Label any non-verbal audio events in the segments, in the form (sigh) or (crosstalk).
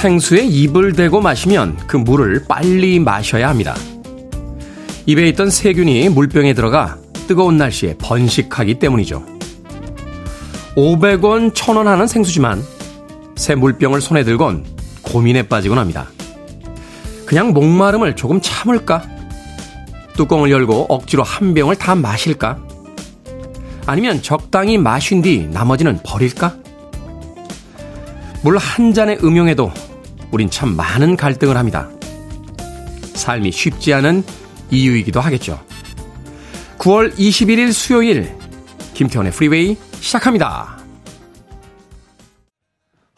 생수에 입을 대고 마시면 그 물을 빨리 마셔야 합니다. 입에 있던 세균이 물병에 들어가 뜨거운 날씨에 번식하기 때문이죠. 500원, 1000원 하는 생수지만 새 물병을 손에 들곤 고민에 빠지곤 합니다. 그냥 목마름을 조금 참을까? 뚜껑을 열고 억지로 한 병을 다 마실까? 아니면 적당히 마신 뒤 나머지는 버릴까? 물 한 잔의 음용에도 우린 참 많은 갈등을 합니다. 삶이 쉽지 않은 이유이기도 하겠죠. 9월 21일 수요일 김태훈의 프리웨이 시작합니다.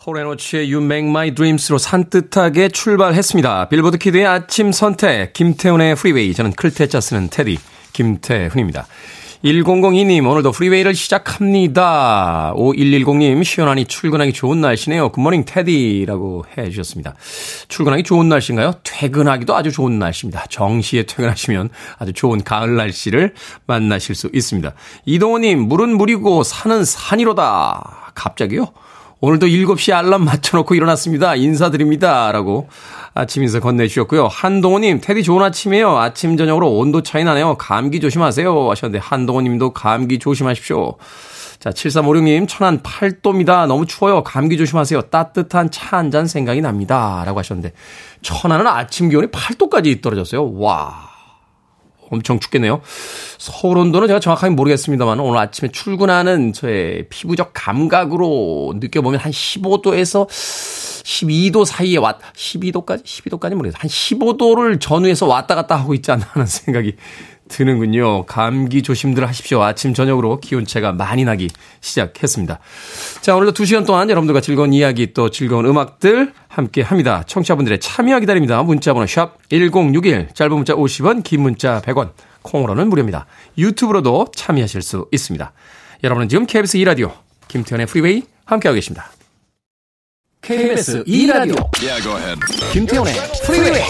홀 앤 오츠의 You Make My Dreams로 산뜻하게 출발했습니다. 빌보드 kid의 아침 선택 김태훈의 프리웨이 저는 클 태 자 쓰는 테디 김태훈입니다. 1002님, 오늘도 프리웨이를 시작합니다. 5110님, 시원하니 출근하기 좋은 날씨네요. Good morning 테디라고 해 주셨습니다. 출근하기 좋은 날씨인가요? 퇴근하기도 아주 좋은 날씨입니다. 정시에 퇴근하시면 아주 좋은 가을 날씨를 만나실 수 있습니다. 이동호님, 물은 물이고 산은 산이로다. 갑자기요? 오늘도 7시 알람 맞춰놓고 일어났습니다. 인사드립니다. 라고 아침 인사 건네주셨고요. 한동호님, 테디 좋은 아침이에요. 아침, 저녁으로 온도 차이 나네요. 감기 조심하세요. 하셨는데, 한동호님도 감기 조심하십시오. 자, 7356님, 천안 8도입니다. 너무 추워요. 감기 조심하세요. 따뜻한 차 한 잔 생각이 납니다. 라고 하셨는데, 천안은 아침 기온이 8도까지 떨어졌어요. 와. 엄청 춥겠네요. 서울 온도는 제가 정확하게 모르겠습니다만 오늘 아침에 출근하는 저의 피부적 감각으로 느껴보면 한 15도에서 12도 사이에 왔, 12도까지? 12도까지 모르겠어요. 한 15도를 전후해서 왔다 갔다 하고 있지 않나 하는 생각이 드는군요. 감기 조심들 하십시오. 아침, 저녁으로 기온차가 많이 나기 시작했습니다. 자, 오늘도 2시간 동안 여러분들과 즐거운 이야기 또 즐거운 음악들 함께 합니다. 청취자분들의 참여 기다립니다. 문자번호 샵 1061, 짧은 문자 50원, 긴 문자 100원, 콩으로는 무료입니다. 유튜브로도 참여하실 수 있습니다. 여러분은 지금 KBS 2라디오, 김태훈의 프리웨이 함께하고 계십니다. KBS 2라디오, yeah, 김태훈의 프리웨이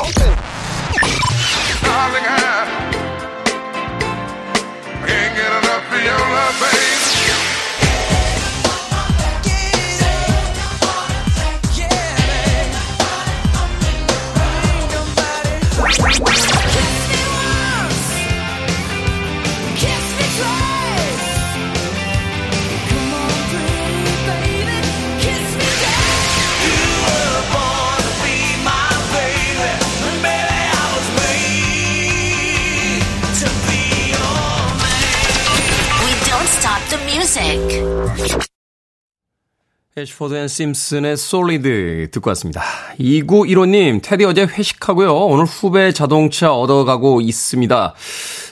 Ashford and Simpson의 Solid 듣고 왔습니다. 2915님, 테디 어제 회식하고요. 오늘 후배 자동차 얻어타고 있습니다.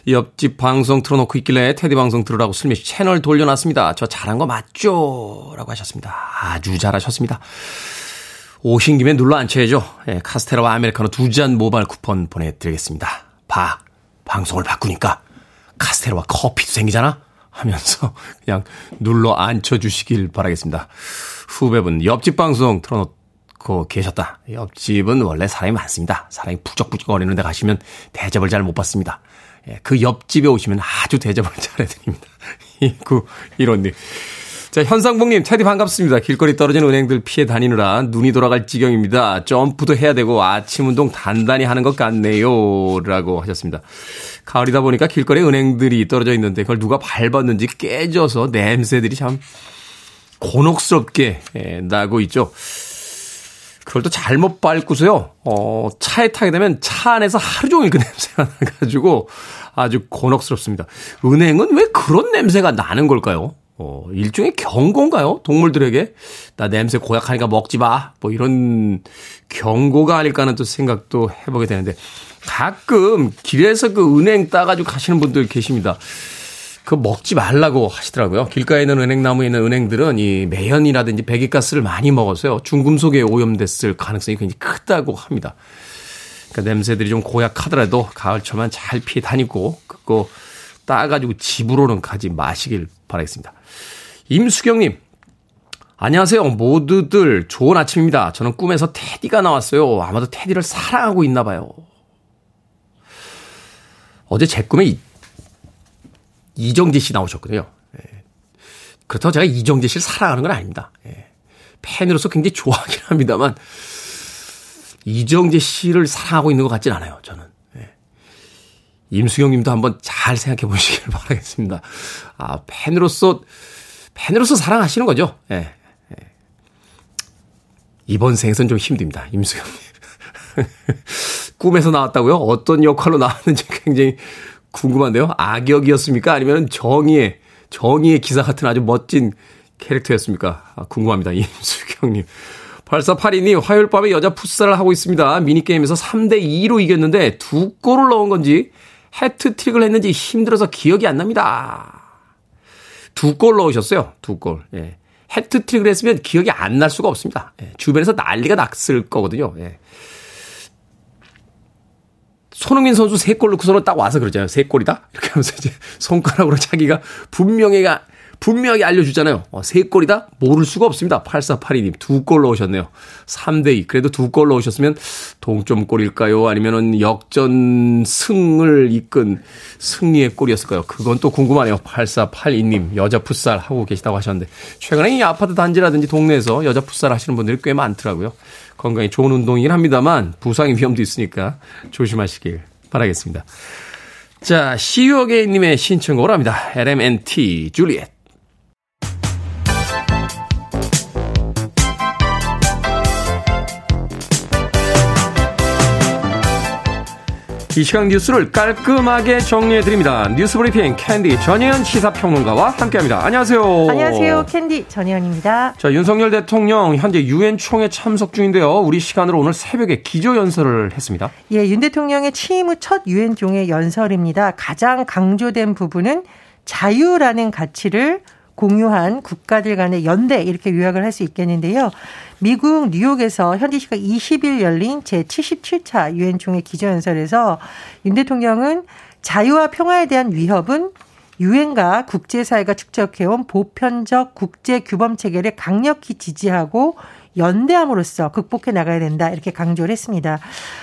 옆집 방송 틀어놓고 있길래 테디 방송 들으라고 슬며시 채널 돌려놨습니다. 저 잘한 거 맞죠? 라고 하셨습니다. 아주 잘하셨습니다. 오신 김에 눌러 앉혀야죠. 예, 카스테라와 아메리카노 두 잔 모바일 쿠폰 보내드리겠습니다. 봐. 방송을 바꾸니까 카스테라와 커피도 생기잖아? 하면서 (laughs) 그냥 눌러 앉혀주시길 바라겠습니다. 후배분, 옆집 방송 틀어놓고 계셨다. 옆집은 원래 사람이 많습니다. 사람이 부적부적거리는 데 가시면 대접을 잘 못 받습니다. 예, 그 옆집에 오시면 아주 대접을 (laughs) 잘해드립니다. (laughs) 이구, 이런님. 자, 현상봉님, 테디 반갑습니다. 길거리 떨어진 은행들 피해 다니느라 눈이 돌아갈 지경입니다. 점프도 해야 되고 아침 운동 단단히 하는 것 같네요. 라고 하셨습니다. 가을이다 보니까 길거리에 은행들이 떨어져 있는데 그걸 누가 밟았는지 깨져서 냄새들이 참 곤혹스럽게 예, 나고 있죠. 그걸 또 잘못 밟고서요, 어, 차에 타게 되면 차 안에서 하루 종일 그 (laughs) 냄새가 나가지고 아주 곤혹스럽습니다. 은행은 왜 그런 냄새가 나는 걸까요? 어, 일종의 경고인가요? 동물들에게? 나 냄새 고약하니까 먹지 마. 뭐 이런 경고가 아닐까 하는 또 생각도 해보게 되는데, 가끔 길에서 그 은행 따가지고 가시는 분들 계십니다. 그 먹지 말라고 하시더라고요. 길가에 있는 은행나무에 있는 은행들은 이 매연이라든지 배기가스를 많이 먹어서요. 중금속에 오염됐을 가능성이 굉장히 크다고 합니다. 그러니까 냄새들이 좀 고약하더라도 가을철만 잘 피해 다니고 그거 따가지고 집으로는 가지 마시길 바라겠습니다. 임수경님, 안녕하세요. 모두들 좋은 아침입니다. 저는 꿈에서 테디가 나왔어요. 아마도 테디를 사랑하고 있나 봐요. 어제 제 꿈에 이, 이정재 씨 나오셨거든요. 예. 그렇다고 제가 이정재 씨를 사랑하는 건 아닙니다. 예. 팬으로서 굉장히 좋아하긴 합니다만, 이정재 씨를 사랑하고 있는 것 같진 않아요, 저는. 예. 임수경 님도 한번 잘 생각해 보시길 (laughs) 바라겠습니다. 아, 팬으로서, 팬으로서 사랑하시는 거죠? 예. 예. 이번 생에선 좀 힘듭니다, 임수경 님. (laughs) 꿈에서 나왔다고요? 어떤 역할로 나왔는지 굉장히 궁금한데요. 악역이었습니까? 아니면 정의의, 정의의 기사 같은 아주 멋진 캐릭터였습니까? 아, 궁금합니다. 임수경 님. 8482님, 화요일 밤에 여자 풋살을 하고 있습니다. 미니게임에서 3대2로 이겼는데 두 골을 넣은 건지 해트트릭을 했는지 힘들어서 기억이 안 납니다. 두 골 넣으셨어요. 두 골. 예. 해트트릭을 했으면 기억이 안 날 수가 없습니다. 예. 주변에서 난리가 났을 거거든요. 예. 손흥민 선수 세 골 넣고서는 딱 와서 그러잖아요. 세 골이다? 이렇게 하면서 이제 손가락으로 자기가 분명히가 분명하게 알려주잖아요. 어, 세 골이다? 모를 수가 없습니다. 8482님. 두 골 넣으셨네요. 3대2. 그래도 두 골 넣으셨으면 동점골일까요? 아니면은 역전 승을 이끈 승리의 골이었을까요? 그건 또 궁금하네요. 8482님. 여자 풋살 하고 계시다고 하셨는데. 최근에 이 아파트 단지라든지 동네에서 여자 풋살 하시는 분들이 꽤 많더라고요. 건강에 좋은 운동이긴 합니다만 부상의 위험도 있으니까 조심하시길 바라겠습니다. 자, 시유어게이님의 신청곡을 합니다. LMNT, 줄리엣. 이 시각 뉴스를 깔끔하게 정리해드립니다. 뉴스 브리핑 캔디 전혜연 시사평론가와 함께합니다. 안녕하세요. 안녕하세요. 캔디 전혜연입니다. 자, 윤석열 대통령 현재 유엔 총회 참석 중인데요. 우리 시간으로 오늘 새벽에 기조연설을 했습니다. 예, 윤 대통령의 취임 후 첫 유엔 총회 연설입니다. 가장 강조된 부분은 자유라는 가치를 공유한 국가들 간의 연대 이렇게 요약을 할 수 있겠는데요. 미국 뉴욕에서 현지 시각 20일 열린 제77차 유엔 총회 기조연설에서 윤 대통령은 자유와 평화에 대한 위협은 유엔과 국제사회가 축적해온 보편적 국제 규범 체계를 강력히 지지하고 연대함으로써 극복해 나가야 된다 이렇게 강조를 했습니다.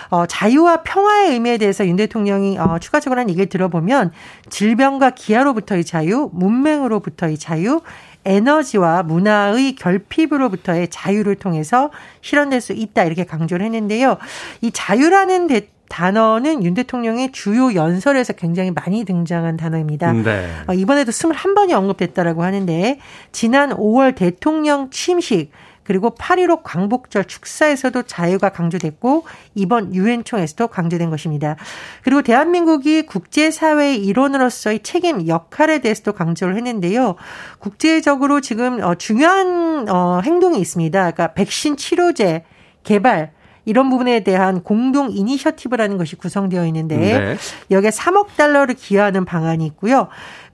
어, 자유와 평화의 의미에 대해서 윤 대통령이 어, 추가적으로 한 얘기를 들어보면 질병과 기아로부터의 자유, 문맹으로부터의 자유, 에너지와 문화의 결핍으로부터의 자유를 통해서 실현될 수 있다 이렇게 강조를 했는데요. 이 자유라는 대, 단어는 윤 대통령의 주요 연설에서 굉장히 많이 등장한 단어입니다. 네. 어, 이번에도 21번이 언급됐다라고 하는데 지난 5월 대통령 취임식 그리고 8.15 광복절 축사에서도 자유가 강조됐고 이번 유엔 총에서도 강조된 것입니다. 그리고 대한민국이 국제사회의 일원으로서의 책임 역할에 대해서도 강조를 했는데요. 국제적으로 지금 어, 중요한 어, 행동이 있습니다. 그러니까 백신 치료제 개발 이런 부분에 대한 공동 이니셔티브라는 것이 구성되어 있는데 네. 여기에 3억 달러를 기여하는 방안이 있고요.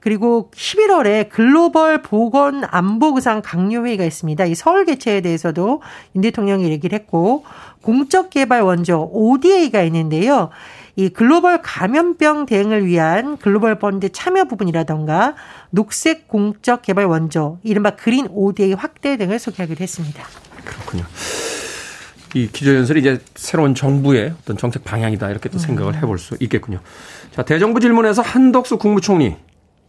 그리고 11월에 글로벌 보건 안보 의상 강요 회의가 있습니다. 이 서울 개최에 대해서도 윤 대통령이 얘기를 했고 공적 개발 원조 ODA가 있는데요. 이 글로벌 감염병 대응을 위한 글로벌 펀드 참여 부분이라던가 녹색 공적 개발 원조, 이른바 그린 ODA 확대 등을 소개하기로 했습니다. 그렇군요. 이 기조연설이 이제 새로운 정부의 어떤 정책 방향이다 이렇게 또 생각을 해볼 수 있겠군요. 자, 대정부 질문에서 한덕수 국무총리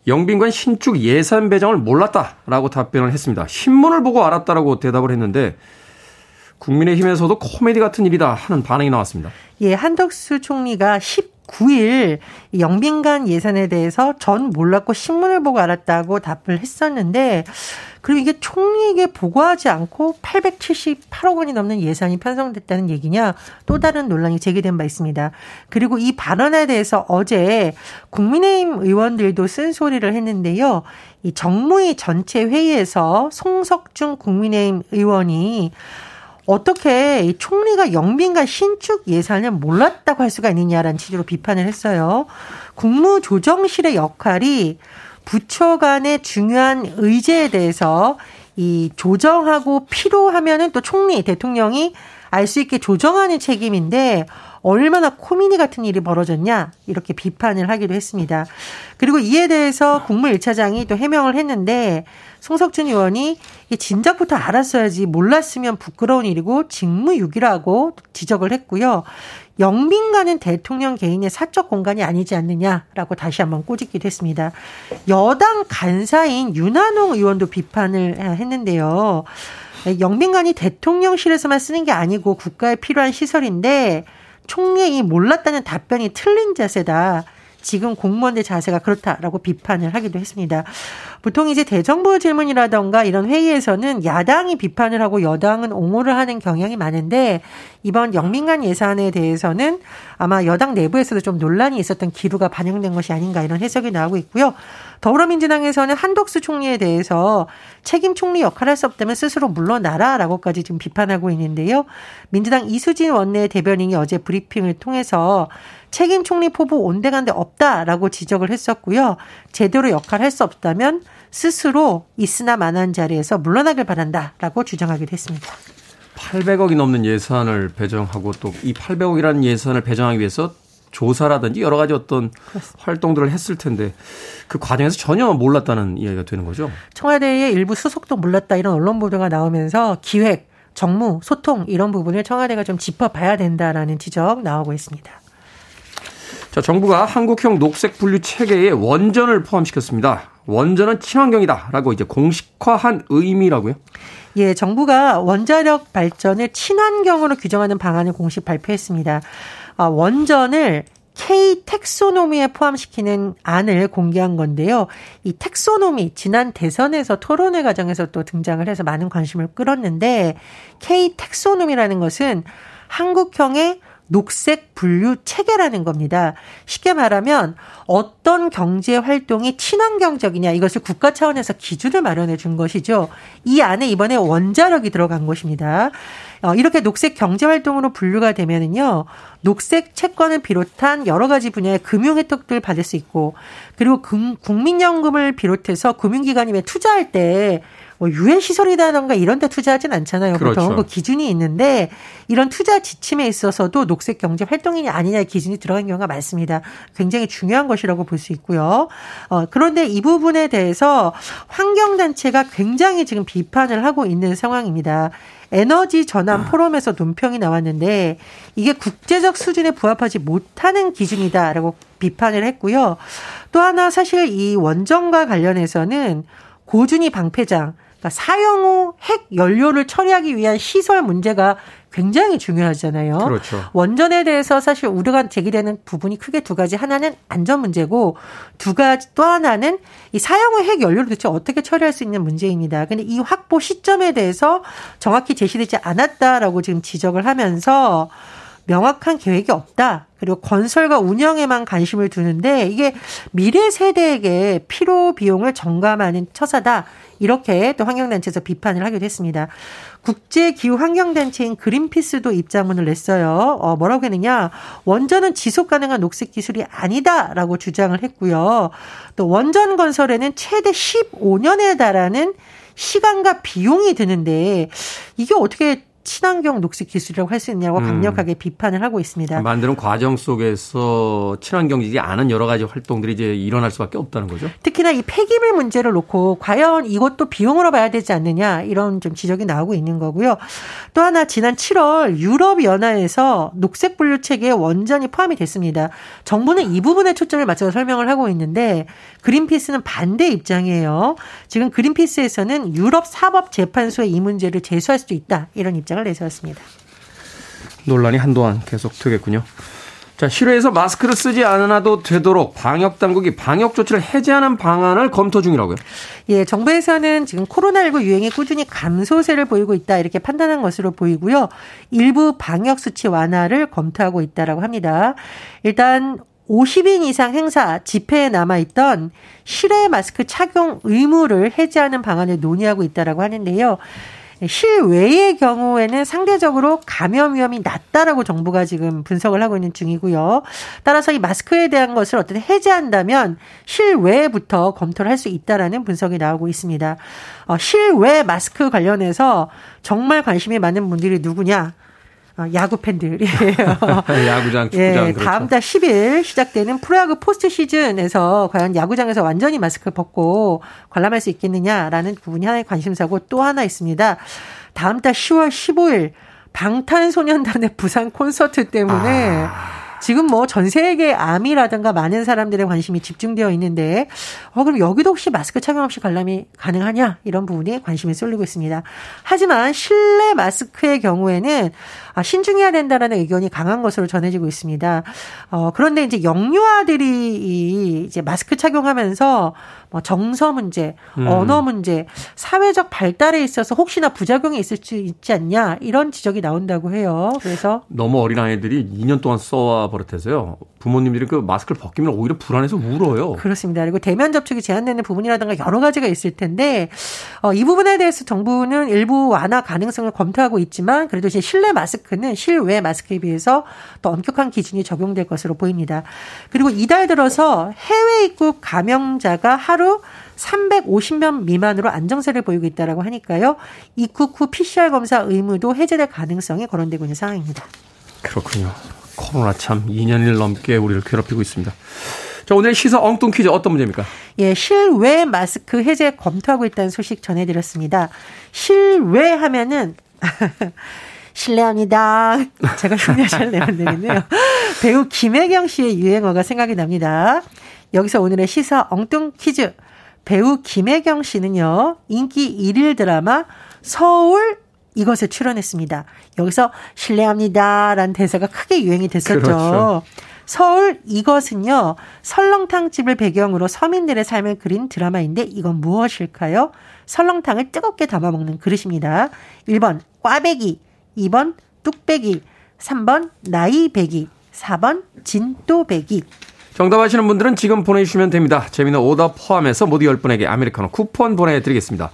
영빈관 신축 예산 배정을 몰랐다라고 답변을 했습니다. 신문을 보고 알았다라고 대답을 했는데 국민의힘에서도 코미디 같은 일이다 하는 반응이 나왔습니다. 예, 한덕수 총리가 19일 영빈관 예산에 대해서 전 몰랐고 신문을 보고 알았다고 답을 했었는데 그리고 이게 총리에게 보고하지 않고 878억 원이 넘는 예산이 편성됐다는 얘기냐 또 다른 논란이 제기된 바 있습니다. 그리고 이 발언에 대해서 어제 국민의힘 의원들도 쓴소리를 했는데요. 이 정무위 전체 회의에서 송석준 국민의힘 의원이 어떻게 총리가 영빈관 신축 예산을 몰랐다고 할 수가 있느냐라는 취지로 비판을 했어요. 국무조정실의 역할이 부처 간의 중요한 의제에 대해서 이 조정하고 필요하면은 또 총리, 대통령이 알 수 있게 조정하는 책임인데 얼마나 코미니 같은 일이 벌어졌냐 이렇게 비판을 하기도 했습니다. 그리고 이에 대해서 국무 1차장이 또 해명을 했는데 송석준 의원이 진작부터 알았어야지 몰랐으면 부끄러운 일이고 직무유기라고 지적을 했고요. 영빈관은 대통령 개인의 사적 공간이 아니지 않느냐라고 다시 한번 꼬집기도 했습니다. 여당 간사인 윤한홍 의원도 비판을 했는데요. 영빈관이 대통령실에서만 쓰는 게 아니고 국가에 필요한 시설인데 총리이 몰랐다는 답변이 틀린 자세다. 지금 공무원들 자세가 그렇다라고 비판을 하기도 했습니다. 보통 이제 대정부 질문이라던가 이런 회의에서는 야당이 비판을 하고 여당은 옹호를 하는 경향이 많은데 이번 영민관 예산에 대해서는 아마 여당 내부에서도 좀 논란이 있었던 기류가 반영된 것이 아닌가 이런 해석이 나오고 있고요. 더불어민주당에서는 한덕수 총리에 대해서 책임 총리 역할을 할 수 없다면 스스로 물러나라라고까지 지금 비판하고 있는데요. 민주당 이수진 원내 대변인이 어제 브리핑을 통해서 책임 총리 포부 온데간데 없다라고 지적을 했었고요. 제대로 역할을 할 수 없다면 스스로 있으나 만한 자리에서 물러나길 바란다라고 주장하기도 했습니다. 800억이 넘는 예산을 배정하고 또 이 800억이라는 예산을 배정하기 위해서 조사라든지 여러 가지 어떤 그렇습니다. 활동들을 했을 텐데 그 과정에서 전혀 몰랐다는 이야기가 되는 거죠. 청와대의 일부 수석도 몰랐다 이런 언론 보도가 나오면서 기획, 정무, 소통 이런 부분을 청와대가 좀 짚어봐야 된다라는 지적 나오고 있습니다. 자, 정부가 한국형 녹색 분류 체계에 원전을 포함시켰습니다. 원전은 친환경이다라고 이제 공식화한 의미라고요? 예, 정부가 원자력 발전을 친환경으로 규정하는 방안을 공식 발표했습니다. 아, 원전을 K 텍소노미에 포함시키는 안을 공개한 건데요. 이 텍소노미 지난 대선에서 토론회 과정에서 또 등장을 해서 많은 관심을 끌었는데 K 텍소노미라는 것은 한국형의 녹색 분류 체계라는 겁니다. 쉽게 말하면 어떤 경제 활동이 친환경적이냐 이것을 국가 차원에서 기준을 마련해 준 것이죠. 이 안에 이번에 원자력이 들어간 것입니다. 어, 이렇게 녹색 경제 활동으로 분류가 되면은요, 녹색 채권을 비롯한 여러 가지 분야의 금융 혜택들 받을 수 있고, 그리고 국민연금을 비롯해서 금융기관이 투자할 때 뭐 유해 시설이라던가 이런 데 투자하진 않잖아요. 그렇죠. 보통 그 기준이 있는데 이런 투자 지침에 있어서도 녹색 경제 활동이냐 아니냐의 기준이 들어간 경우가 많습니다. 굉장히 중요한 것이라고 볼 수 있고요. 어, 그런데 이 부분에 대해서 환경단체가 굉장히 지금 비판을 하고 있는 상황입니다. 에너지 전환 아. 포럼에서 논평이 나왔는데 이게 국제적 수준에 부합하지 못하는 기준이다라고 비판을 했고요. 또 하나 사실 이 원전과 관련해서는 고준위 방패장 그러니까 사용 후 핵 연료를 처리하기 위한 시설 문제가 굉장히 중요하잖아요. 그렇죠. 원전에 대해서 사실 우려가 제기되는 부분이 크게 두 가지. 하나는 안전 문제고 두 가지 또 하나는 이 사용 후 핵 연료를 도대체 어떻게 처리할 수 있는 문제입니다. 근데 이 확보 시점에 대해서 정확히 제시되지 않았다라고 지금 지적을 하면서 명확한 계획이 없다. 그리고 건설과 운영에만 관심을 두는데 이게 미래 세대에게 필요 비용을 점감하는 처사다. 이렇게 또 환경단체에서 비판을 하기도 했습니다. 국제기후환경단체인 그린피스도 입장문을 냈어요. 어, 뭐라고 했느냐. 원전은 지속 가능한 녹색 기술이 아니다라고 주장을 했고요. 또 원전 건설에는 최대 15년에 달하는 시간과 비용이 드는데 이게 어떻게 친환경 녹색 기술이라고 할 수 있냐고 음. 강력하게 음. 비판을 하고 있습니다. 만드는 과정 속에서 친환경이지 않은 여러 가지 활동들이 이제 일어날 수밖에 없다는 거죠. 특히나 이 폐기물 문제를 놓고 과연 이것도 비용으로 봐야 되지 않느냐 이런 좀 지적이 나오고 있는 거고요. 또 하나 지난 7월 유럽 연합에서 녹색 분류 체계에 원전이 포함이 됐습니다. 정부는 이 부분에 초점을 맞춰서 설명을 하고 있는데 그린피스는 반대 입장이에요. 지금 그린피스에서는 유럽 사법 재판소에 이 문제를 제소할 수도 있다 이런 입장. 입장을 내세웠습니다. 논란이 한동안 계속 되겠군요. 자, 실외에서 마스크를 쓰지 않아도 되도록 방역 당국이 방역 조치를 해제하는 방안을 검토 중이라고요. 예, 정부에서는 지금 코로나19 유행이 꾸준히 감소세를 보이고 있다 이렇게 판단한 것으로 보이고요. 일부 방역 수치 완화를 검토하고 있다라고 합니다. 일단 50인 이상 행사 집회에 남아 있던 실외 마스크 착용 의무를 해제하는 방안을 논의하고 있다라고 하는데요. 실외의 경우에는 상대적으로 감염 위험이 낮다라고 정부가 지금 분석을 하고 있는 중이고요. 따라서 이 마스크에 대한 것을 어떻게 해제한다면 실외부터 검토를 할 수 있다라는 분석이 나오고 있습니다. 어, 실외 마스크 관련해서 정말 관심이 많은 분들이 누구냐? 어, 야구 팬들이에요. (laughs) 야구장, 축구장. 예, 그렇죠. 다음 달 10일 시작되는 프로야구 포스트 시즌에서 과연 야구장에서 완전히 마스크 벗고 관람할 수 있겠느냐라는 부분이 하나의 관심사고 또 하나 있습니다. 다음 달 10월 15일 방탄소년단의 부산 콘서트 때문에 아. 지금 뭐 전 세계 암이라든가 많은 사람들의 관심이 집중되어 있는데, 어, 그럼 여기도 혹시 마스크 착용 없이 관람이 가능하냐? 이런 부분에 관심이 쏠리고 있습니다. 하지만 실내 마스크의 경우에는 아, 신중해야 된다라는 의견이 강한 것으로 전해지고 있습니다. 어, 그런데 이제 영유아들이 이제 마스크 착용하면서 뭐 정서 문제, 음. 언어 문제, 사회적 발달에 있어서 혹시나 부작용이 있을 수 있지 않냐 이런 지적이 나온다고 해요. 그래서 너무 어린 아이들이 2년 동안 써와 버릇해서요. 부모님들이 그 마스크를 벗기면 오히려 불안해서 울어요. 그렇습니다. 그리고 대면 접촉이 제한되는 부분이라든가 여러 가지가 있을 텐데 어, 이 부분에 대해서 정부는 일부 완화 가능성을 검토하고 있지만 그래도 이제 실내 마스크는 실외 마스크에 비해서 더 엄격한 기준이 적용될 것으로 보입니다. 그리고 이달 들어서 해외 입국 감염자가 하루 350명 미만으로 안정세를 보이고 있다라고 하니까요. 입국 후 PCR 검사 의무도 해제될 가능성이 거론되고 있는 상황입니다. 그렇군요. 코로나 참 2년일 넘게 우리를 괴롭히고 있습니다. 자, 오늘 시사 엉뚱 퀴즈 어떤 문제입니까? 예, 실외 마스크 해제 검토하고 있다는 소식 전해드렸습니다. 실외 하면은, (laughs) 실례합니다. 제가 (laughs) 흉내 잘 내면 되겠네요. 배우 김혜경 씨의 유행어가 생각이 납니다. 여기서 오늘의 시사 엉뚱 퀴즈. 배우 김혜경 씨는요, 인기 1일 드라마 서울 이것에 출연했습니다. 여기서 실례합니다. 라는 대사가 크게 유행이 됐었죠. 그렇죠. 서울 이것은요, 설렁탕 집을 배경으로 서민들의 삶을 그린 드라마인데 이건 무엇일까요? 설렁탕을 뜨겁게 담아 먹는 그릇입니다. 1번 꽈배기, 2번 뚝배기, 3번 나이배기, 4번 진또배기. 정답 아시는 분들은 지금 보내주시면 됩니다. 재미는 오답 포함해서 모두 10분에게 아메리카노 쿠폰 보내드리겠습니다.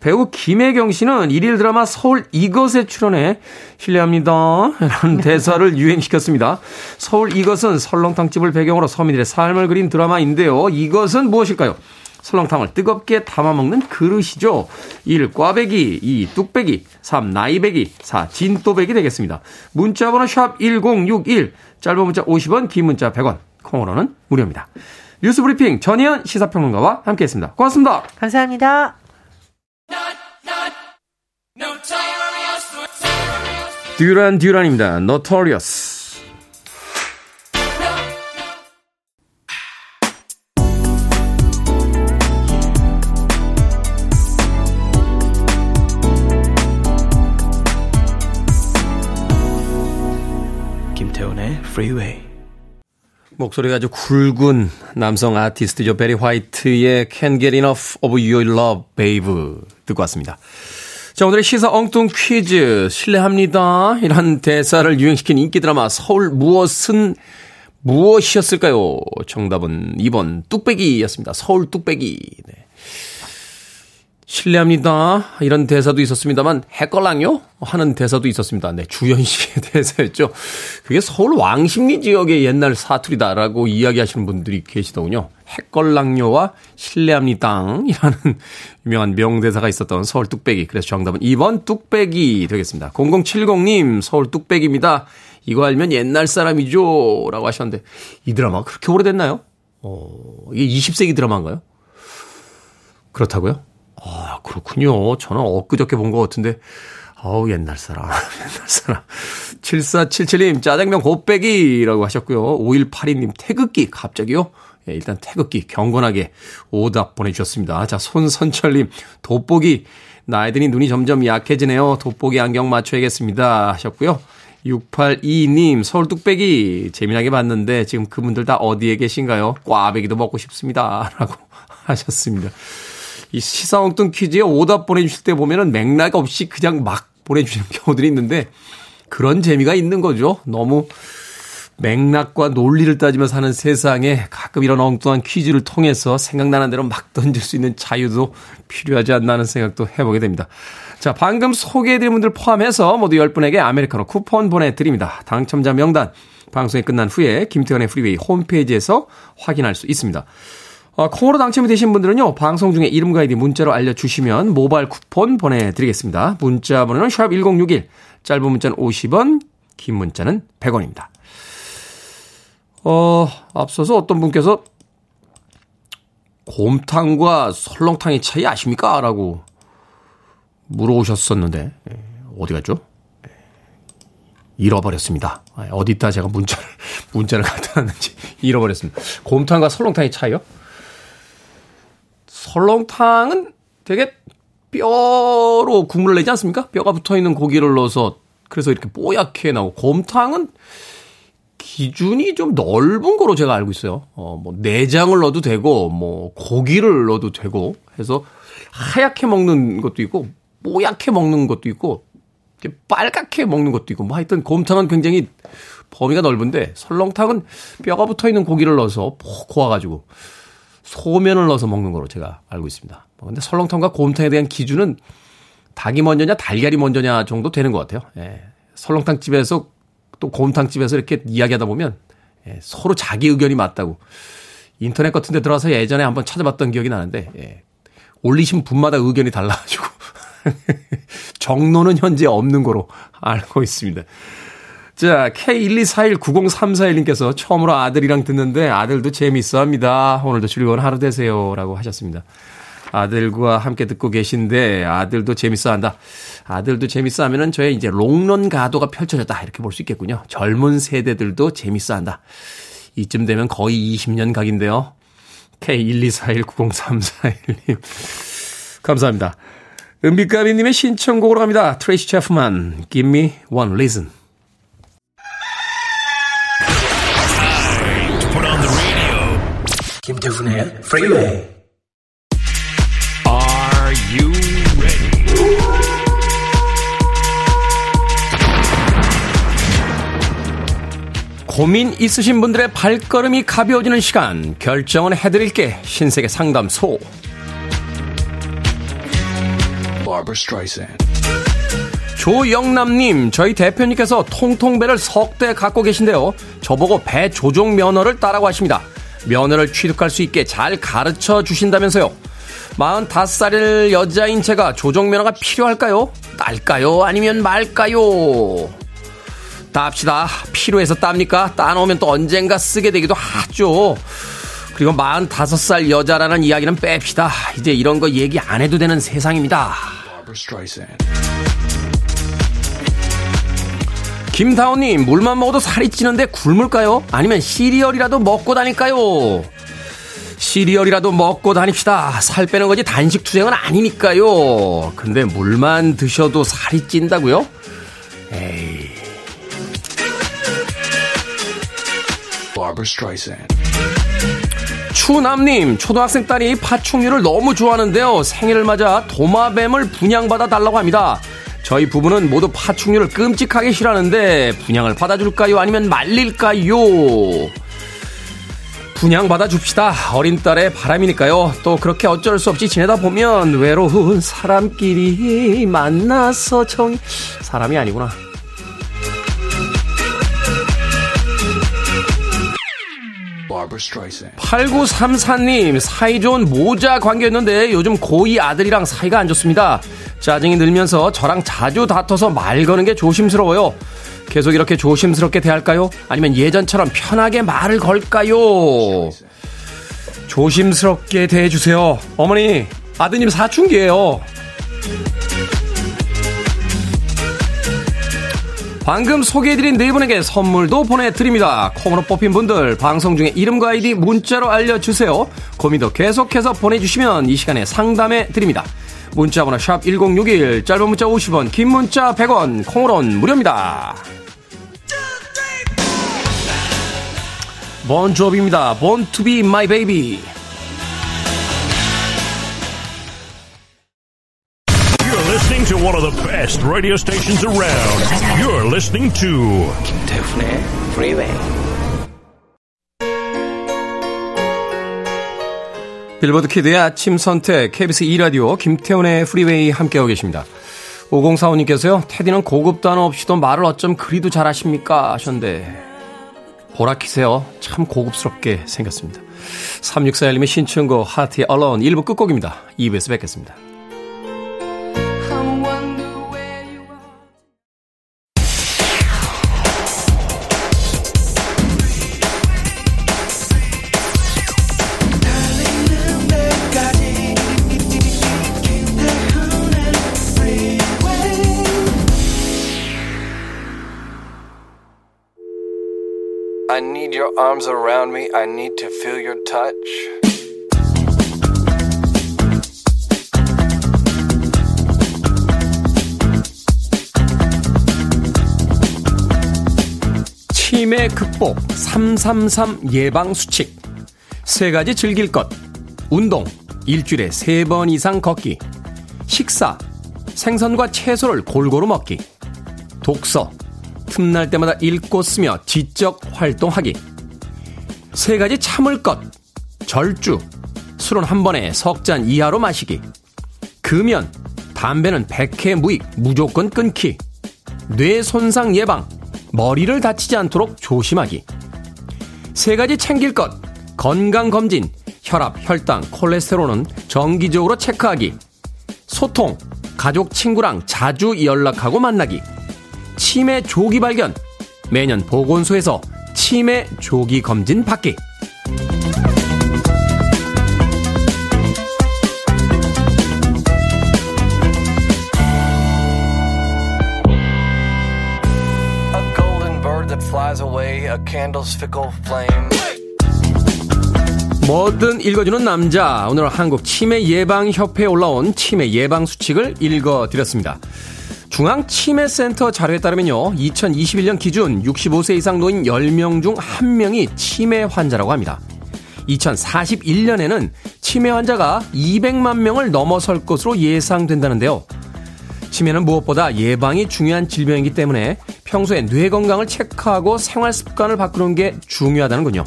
배우 김혜경 씨는 일일 드라마 서울 이것에 출연해 실례합니다. 라는 대사를 유행시켰습니다. 서울 이것은 설렁탕집을 배경으로 서민들의 삶을 그린 드라마인데요. 이것은 무엇일까요? 설렁탕을 뜨겁게 담아먹는 그릇이죠. 1. 꽈배기 2. 뚝배기 3. 나이배기 4. 진또배기 되겠습니다. 문자번호 샵 1061 짧은 문자 50원 긴 문자 100원 콩으로는 무료입니다. 뉴스 브리핑 전희연 시사평론가와 함께했습니다. 고맙습니다. 감사합니다. 듀란 듀란입니다. Notorious. 김태훈의 Freeway. 목소리가 아주 굵은 남성 아티스트죠. 베리 화이트의 Can't Get Enough of Your Love, Babe 듣고 왔습니다. 자, 오늘의 시사 엉뚱 퀴즈. 실례합니다. 이런 대사를 유행시킨 인기 드라마 서울 무엇은 무엇이었을까요? 정답은 2번 뚝배기였습니다. 서울 뚝배기. 네. 실례합니다. 이런 대사도 있었습니다만 해걸랑요 하는 대사도 있었습니다. 네, 주현 씨의 (laughs) 대사였죠. 그게 서울 왕십리 지역의 옛날 사투리다라고 이야기하시는 분들이 계시더군요. 해걸랑요와 실례합니다이라는 (laughs) 유명한 명대사가 있었던 서울 뚝배기. 그래서 정답은 2번 뚝배기 되겠습니다. 0070님 서울 뚝배기입니다. 이거 알면 옛날 사람이죠. 라고 하셨는데 이 드라마 그렇게 오래됐나요? 어, 이게 20세기 드라마인가요? 그렇다고요? 아, 그렇군요. 저는 엊그저께 본 것 같은데, 아우, 옛날 사람, (laughs) 옛날 사람. 7477님, 짜장면 곱빼기라고 하셨고요. 5182님, 태극기, 갑자기요? 예, 일단 태극기, 경건하게 오답 보내주셨습니다. 자, 손선철님, 돋보기, 나이 드니 눈이 점점 약해지네요. 돋보기 안경 맞춰야겠습니다. 하셨고요. 6822님, 서울 뚝배기, 재미나게 봤는데, 지금 그분들 다 어디에 계신가요? 꽈배기도 먹고 싶습니다. (laughs) 라고 하셨습니다. 이 시사엉뚱 퀴즈에 오답 보내주실 때 보면은 맥락 없이 그냥 막 보내주시는 (laughs) 경우들이 있는데 그런 재미가 있는 거죠. 너무 맥락과 논리를 따지면서 사는 세상에 가끔 이런 엉뚱한 퀴즈를 통해서 생각나는 대로 막 던질 수 있는 자유도 필요하지 않나 하는 생각도 해보게 됩니다. 자, 방금 소개해드린 분들 포함해서 모두 10분에게 아메리카노 쿠폰 보내드립니다. 당첨자 명단 방송이 끝난 후에 김태훈의 프리웨이 홈페이지에서 확인할 수 있습니다. 어, 콩으로 당첨이 되신 분들은요, 방송 중에 이름과 아이디 문자로 알려주시면 모바일 쿠폰 보내드리겠습니다. 문자 번호는 샵1061, 짧은 문자는 50원, 긴 문자는 100원입니다. 어, 앞서서 어떤 분께서 곰탕과 설렁탕의 차이 아십니까? 라고 물어오셨었는데, 예, 어디 갔죠? 예, 잃어버렸습니다. 아, 어디다 제가 문자를, (laughs) 문자를 갖다 놨는지 잃어버렸습니다. 곰탕과 설렁탕의 차이요? 설렁탕은 되게 뼈로 국물을 내지 않습니까? 뼈가 붙어 있는 고기를 넣어서 그래서 이렇게 뽀얗게 나오고 곰탕은 기준이 좀 넓은 거로 제가 알고 있어요. 어, 뭐 내장을 넣어도 되고 뭐 고기를 넣어도 되고 해서 하얗게 먹는 것도 있고 뽀얗게 먹는 것도 있고 빨갛게 먹는 것도 있고 뭐 하여튼 곰탕은 굉장히 범위가 넓은데 설렁탕은 뼈가 붙어 있는 고기를 넣어서 푹 고아가지고 소면을 넣어서 먹는 거로 제가 알고 있습니다. 뭐 근데 설렁탕과 곰탕에 대한 기준은 닭이 먼저냐 달걀이 먼저냐 정도 되는 것 같아요. 예. 설렁탕 집에서 또 곰탕 집에서 이렇게 이야기하다 보면 예. 서로 자기 의견이 맞다고 인터넷 같은 데 들어와서 예전에 한번 찾아봤던 기억이 나는데 예. 올리신 분마다 의견이 달라가지고 (laughs) 정론은 현재 없는 거로 알고 있습니다. 자, K124190341님께서 처음으로 아들이랑 듣는데 아들도 재미있어 합니다. 오늘도 즐거운 하루 되세요. 라고 하셨습니다. 아들과 함께 듣고 계신데 아들도 재밌어 한다. 아들도 재밌어 하면은 저의 이제 롱런 가도가 펼쳐졌다. 이렇게 볼 수 있겠군요. 젊은 세대들도 재밌어 한다. 이쯤 되면 거의 20년 각인데요. K124190341님. 감사합니다. 은비가비님의 신청곡으로 갑니다. 트레이시 체프만, Give me one reason. 김태훈의 프리웨이 Are you ready? 고민 있으신 분들의 발걸음이 가벼워지는 시간 결정은 해드릴게 신세계 상담소 조영남님, 저희 대표님께서 통통배를 석 대 갖고 계신데요. 저보고 배 조종 면허를 따라고 하십니다. 면허를 취득할 수 있게 잘 가르쳐 주신다면서요. 45살 여자인 제가 조종면허가 필요할까요? 딸까요? 아니면 말까요? 따합시다. 필요해서 땁니까? 따놓으면 또 언젠가 쓰게 되기도 하죠. 그리고 45살 여자라는 이야기는 뺍시다. 이제 이런 거 얘기 안 해도 되는 세상입니다. 김다운님, 물만 먹어도 살이 찌는데 굶을까요? 아니면 시리얼이라도 먹고 다닐까요? 시리얼이라도 먹고 다닙시다. 살 빼는 거지 단식 투쟁은 아니니까요. 근데 물만 드셔도 살이 찐다고요? 에이. 추남님, 초등학생 딸이 파충류를 너무 좋아하는데요. 생일을 맞아 도마뱀을 분양받아 달라고 합니다. 저희 부부는 모두 파충류를 끔찍하게 싫어하는데 분양을 받아줄까요? 아니면 말릴까요? 분양 받아 줍시다. 어린 딸의 바람이니까요. 또 그렇게 어쩔 수 없이 지내다 보면 외로운 사람끼리 만나서 정 사람이 아니구나. 8934님, 사이 좋은 모자 관계였는데 요즘 고2 아들이랑 사이가 안 좋습니다. 짜증이 늘면서 저랑 자주 다퉈서 말 거는 게 조심스러워요. 계속 이렇게 조심스럽게 대할까요? 아니면 예전처럼 편하게 말을 걸까요? 조심스럽게 대해주세요. 어머니, 아드님 사춘기예요. 방금 소개해드린 네 분에게 선물도 보내드립니다. 콩으로 뽑힌 분들 방송 중에 이름과 아이디 문자로 알려주세요. 고민도 계속해서 보내주시면 이 시간에 상담해 드립니다. 문자번호 샵 1061, 짧은 문자 50원, 긴 문자 100원, 콩으로는 무료입니다. 본조비입니다. Born to be my baby. One of the best radio stations around. You're listening to 김태훈의 Freeway. 빌보드 키드의 아침 선택 KBS 2라디오 김태훈의 프리웨이 함께하고 계십니다. 5045님께서요. 테디는 고급 단어 없이도 말을 어쩜 그리도 잘하십니까 하셨는데 보라 키세요. 참 고급스럽게 생겼습니다. 3641님의 신청곡 하트의 Alone 1부 끝곡입니다. 2부에서 뵙겠습니다. Arms around me. I need to feel your touch. 치매 극복 333 예방 수칙 세 가지 즐길 것 운동 일주일에 세 번 이상 걷기 식사 생선과 채소를 골고루 먹기 독서 틈날 때마다 읽고 쓰며 지적 활동하기 세 가지 참을 것 절주 술은 한 번에 석 잔 이하로 마시기 금연 담배는 백해 무익 무조건 끊기 뇌 손상 예방 머리를 다치지 않도록 조심하기. 세 가지 챙길 것. 건강검진, 혈압, 혈당, 콜레스테롤은 정기적으로 체크하기. 소통, 가족, 친구랑 자주 연락하고 만나기. 치매 조기 발견. 매년 보건소에서 치매 조기 검진 받기. 뭐든 읽어주는 남자. 오늘 한국 치매 예방 협회에 올라온 치매 예방 수칙을 읽어드렸습니다. 중앙치매센터 자료에 따르면요. 2021년 기준 65세 이상 노인 10명 중 1명이 치매 환자라고 합니다. 2041년에는 치매 환자가 200만 명을 넘어설 것으로 예상된다는데요. 치매는 무엇보다 예방이 중요한 질병이기 때문에 평소에 뇌 건강을 체크하고 생활 습관을 바꾸는 게 중요하다는군요.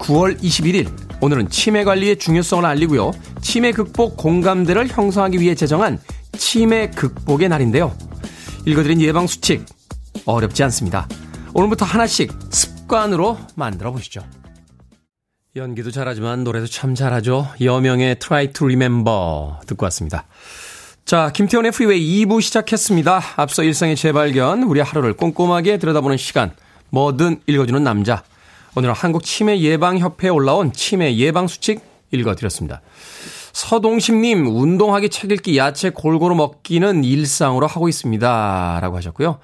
9월 21일 오늘은 치매 관리의 중요성을 알리고요. 치매 극복 공감대를 형성하기 위해 제정한 치매 극복의 날인데요. 읽어드린 예방 수칙 어렵지 않습니다. 오늘부터 하나씩 습관으로 만들어 보시죠. 연기도 잘하지만 노래도 참 잘하죠. 여명의 Try to Remember 듣고 왔습니다. 자, 김태훈의 프리웨이 2부 시작했습니다. 앞서 일상의 재발견, 우리 하루를 꼼꼼하게 들여다보는 시간, 뭐든 읽어주는 남자. 오늘은 한국 치매 예방협회에 올라온 치매 예방 수칙 읽어드렸습니다. 서동심님, 운동하기 책 읽기, 야채 골고루 먹기는 일상으로 하고 있습니다. 라고 하셨고요.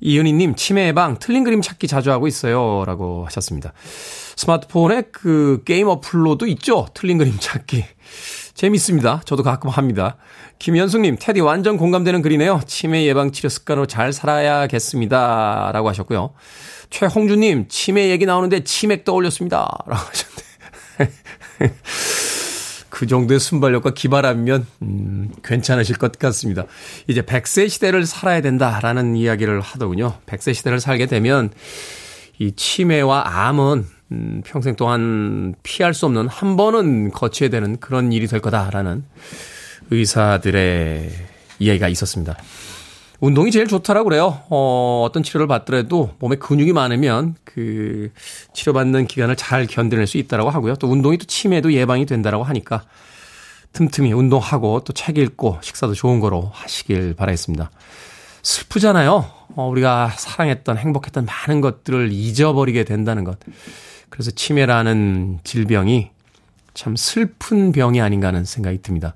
이은희님, 치매 예방, 틀린 그림 찾기 자주 하고 있어요. 라고 하셨습니다. 스마트폰에 그 게임 어플로도 있죠. 틀린 그림 찾기. 재밌습니다. 저도 가끔 합니다. 김현숙님, 테디 완전 공감되는 글이네요. 치매 예방 치료 습관으로 잘 살아야겠습니다. 라고 하셨고요. 최홍주님, 치매 얘기 나오는데 치맥 떠올렸습니다. 라고 하셨는데. 그 정도의 순발력과 기발하면, 음, 괜찮으실 것 같습니다. 이제 100세 시대를 살아야 된다라는 이야기를 하더군요. 100세 시대를 살게 되면, 이 치매와 암은 음, 평생 동안 피할 수 없는 한 번은 거쳐야 되는 그런 일이 될 거다라는 의사들의 이야기가 있었습니다. 운동이 제일 좋다라고 그래요. 어, 어떤 치료를 받더라도 몸에 근육이 많으면 그 치료받는 기간을 잘 견뎌낼 수 있다라고 하고요. 또 운동이 또 치매도 예방이 된다라고 하니까 틈틈이 운동하고 또 책 읽고 식사도 좋은 거로 하시길 바라겠습니다. 슬프잖아요. 어, 우리가 사랑했던 행복했던 많은 것들을 잊어버리게 된다는 것. 그래서 치매라는 질병이 참 슬픈 병이 아닌가 하는 생각이 듭니다.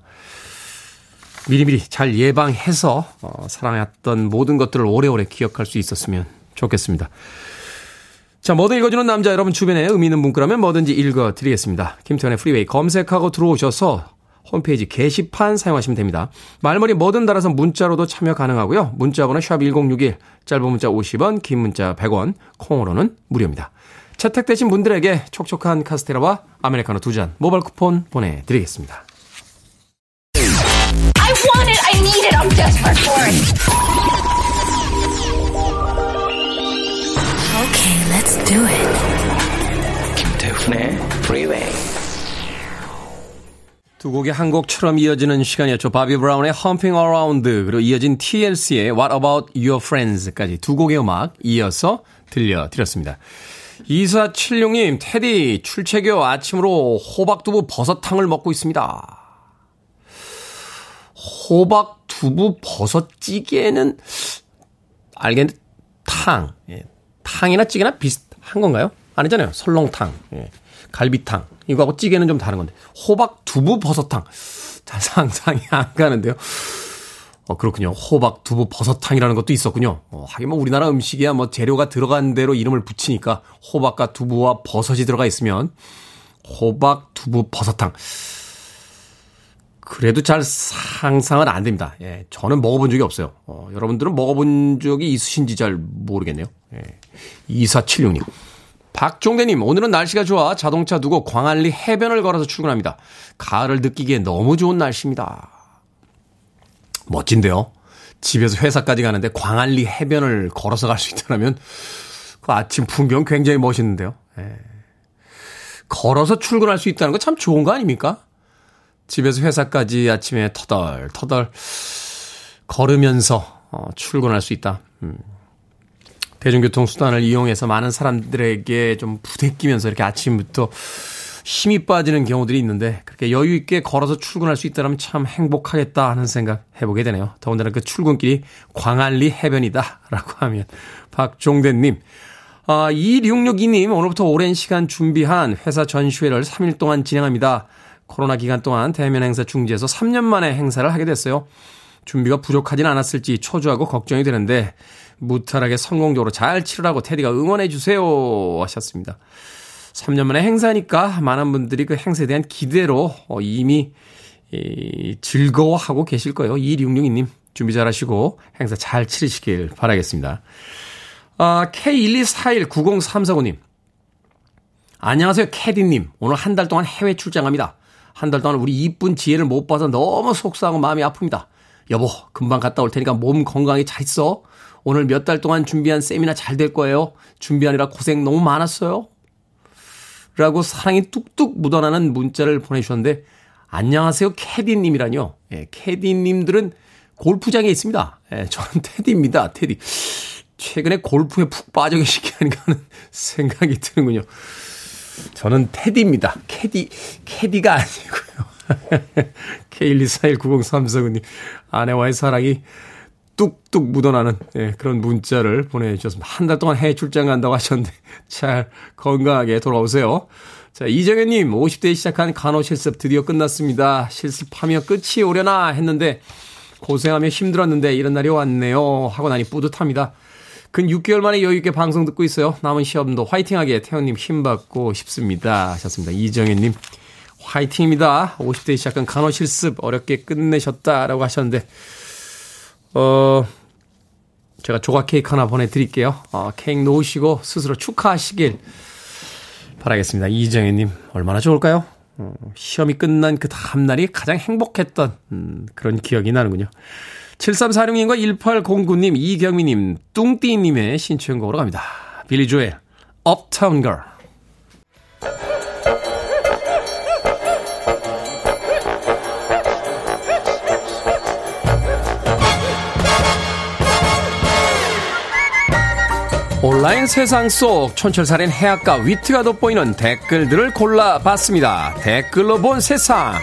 미리미리 잘 예방해서 어, 사랑했던 모든 것들을 오래오래 기억할 수 있었으면 좋겠습니다. 자, 뭐든 읽어주는 남자 여러분 주변에 의미 있는 문구라면 뭐든지 읽어드리겠습니다. 김태훈의 프리웨이 검색하고 들어오셔서 홈페이지 게시판 사용하시면 됩니다. 말머리 뭐든 달아서 문자로도 참여 가능하고요. 문자 번호 샵1061, 짧은 문자 50원, 긴 문자 100원, 콩으로는 무료입니다. 채택되신 분들에게 촉촉한 카스테라와 아메리카노 두 잔 모바일 쿠폰 보내드리겠습니다. Need it, I'm desperate for it. Okay, let's do it. 김태훈의 Freeway. 두 곡의 한 곡처럼 이어지는 시간이었죠. 바비 브라운의 Humping Around 그리고 이어진 TLC의 What About Your Friends까지 두 곡의 음악 이어서 들려드렸습니다. 2476님, 테디, 출첵교 아침으로 호박두부 버섯탕을 먹고 있습니다. 호박 두부 버섯찌개는 알겠는데, 탕. 예. 탕이나 찌개나 비슷한 건가요? 아니잖아요. 설렁탕. 예. 갈비탕. 이거하고 찌개는 좀 다른 건데. 호박 두부 버섯탕. 잘 상상이 안 가는데요. 어, 그렇군요. 호박, 두부, 버섯탕이라는 것도 있었군요. 어, 하긴 뭐 우리나라 음식이야 뭐 재료가 들어간 대로 이름을 붙이니까 호박과 두부와 버섯이 들어가 있으면 호박, 두부, 버섯탕. 그래도 잘 상상은 안 됩니다. 예, 저는 먹어본 적이 없어요. 어, 여러분들은 먹어본 적이 있으신지 잘 모르겠네요. 예. 2476님. 박종대님, 오늘은 날씨가 좋아 자동차 두고 광안리 해변을 걸어서 출근합니다. 가을을 느끼기에 너무 좋은 날씨입니다. 멋진데요? 집에서 회사까지 가는데 광안리 해변을 걸어서 갈 수 있다면 그 아침 풍경 굉장히 멋있는데요. 예. 걸어서 출근할 수 있다는 거 참 좋은 거 아닙니까? 집에서 회사까지 아침에 터덜 터덜 걸으면서 어, 출근할 수 있다. 음. 대중교통 수단을 이용해서 많은 사람들에게 좀 부대끼면서 이렇게 아침부터 힘이 빠지는 경우들이 있는데 그렇게 여유 있게 걸어서 출근할 수 있다면 참 행복하겠다 하는 생각 해보게 되네요. 더군다나 그 출근길이 광안리 해변이다라고 하면 박종대님 아, 2662님, 오늘부터 오랜 시간 준비한 회사 전시회를 3일 동안 진행합니다. 코로나 기간 동안 대면 행사 중지해서 3년 만에 행사를 하게 됐어요. 준비가 부족하진 않았을지 초조하고 걱정이 되는데 무탈하게 성공적으로 잘 치르라고 테디가 응원해 주세요 하셨습니다. 3년 만에 행사니까 많은 분들이 그 행사에 대한 기대로 어, 이미 즐거워하고 계실 거예요. 2662님 준비 잘 하시고 행사 잘 치르시길 바라겠습니다. 아, K124190349님. 안녕하세요, 캐디님. 오늘 한 달 동안 해외 출장합니다. 한 달 동안 우리 이쁜 지혜를 못 봐서 너무 속상하고 마음이 아픕니다. 여보, 금방 갔다 올 테니까 몸 건강히 잘 있어. 오늘 몇 달 동안 준비한 세미나 잘 될 거예요. 준비하느라 고생 너무 많았어요. 라고 사랑이 뚝뚝 묻어나는 문자를 보내주셨는데, 안녕하세요, 캐디님이라뇨. 예, 캐디님들은 골프장에 있습니다. 예, 저는 테디입니다, 테디. 최근에 골프에 푹 빠져 계시게 하는가 하는 (laughs) 생각이 드는군요. 저는 테디입니다. 캐디, 캐디가 아니고요. (laughs) K124190349님, 아내와의 사랑이 뚝뚝 묻어나는 예, 그런 문자를 보내주셨습니다. 한 달 동안 해외 출장 간다고 하셨는데 (laughs) 잘 건강하게 돌아오세요. 자, 이정현님, 50대에 시작한 간호 실습 드디어 끝났습니다. 실습하며 끝이 오려나 했는데 고생하며 힘들었는데 이런 날이 왔네요. 하고 나니 뿌듯합니다. 근 6개월 만에 여유있게 방송 듣고 있어요. 남은 시험도 화이팅하게 태연님 힘받고 싶습니다. 하셨습니다. 이정현님, 화이팅입니다. 50대에 시작한 간호 실습 어렵게 끝내셨다라고 하셨는데, 어, 제가 조각 케이크 하나 보내드릴게요. 어, 케이크 놓으시고 스스로 축하하시길 바라겠습니다. 이정현님, 얼마나 좋을까요? 어, 시험이 끝난 그 다음날이 가장 행복했던, 음, 그런 기억이 나는군요. 7346님과 1809님, 이경미님, 뚱띠님의 신청곡으로 갑니다. 빌리 조의 Uptown Girl. 온라인 세상 속 촌철살인 해악과 위트가 돋보이는 댓글들을 골라봤습니다. 댓글로 본 세상.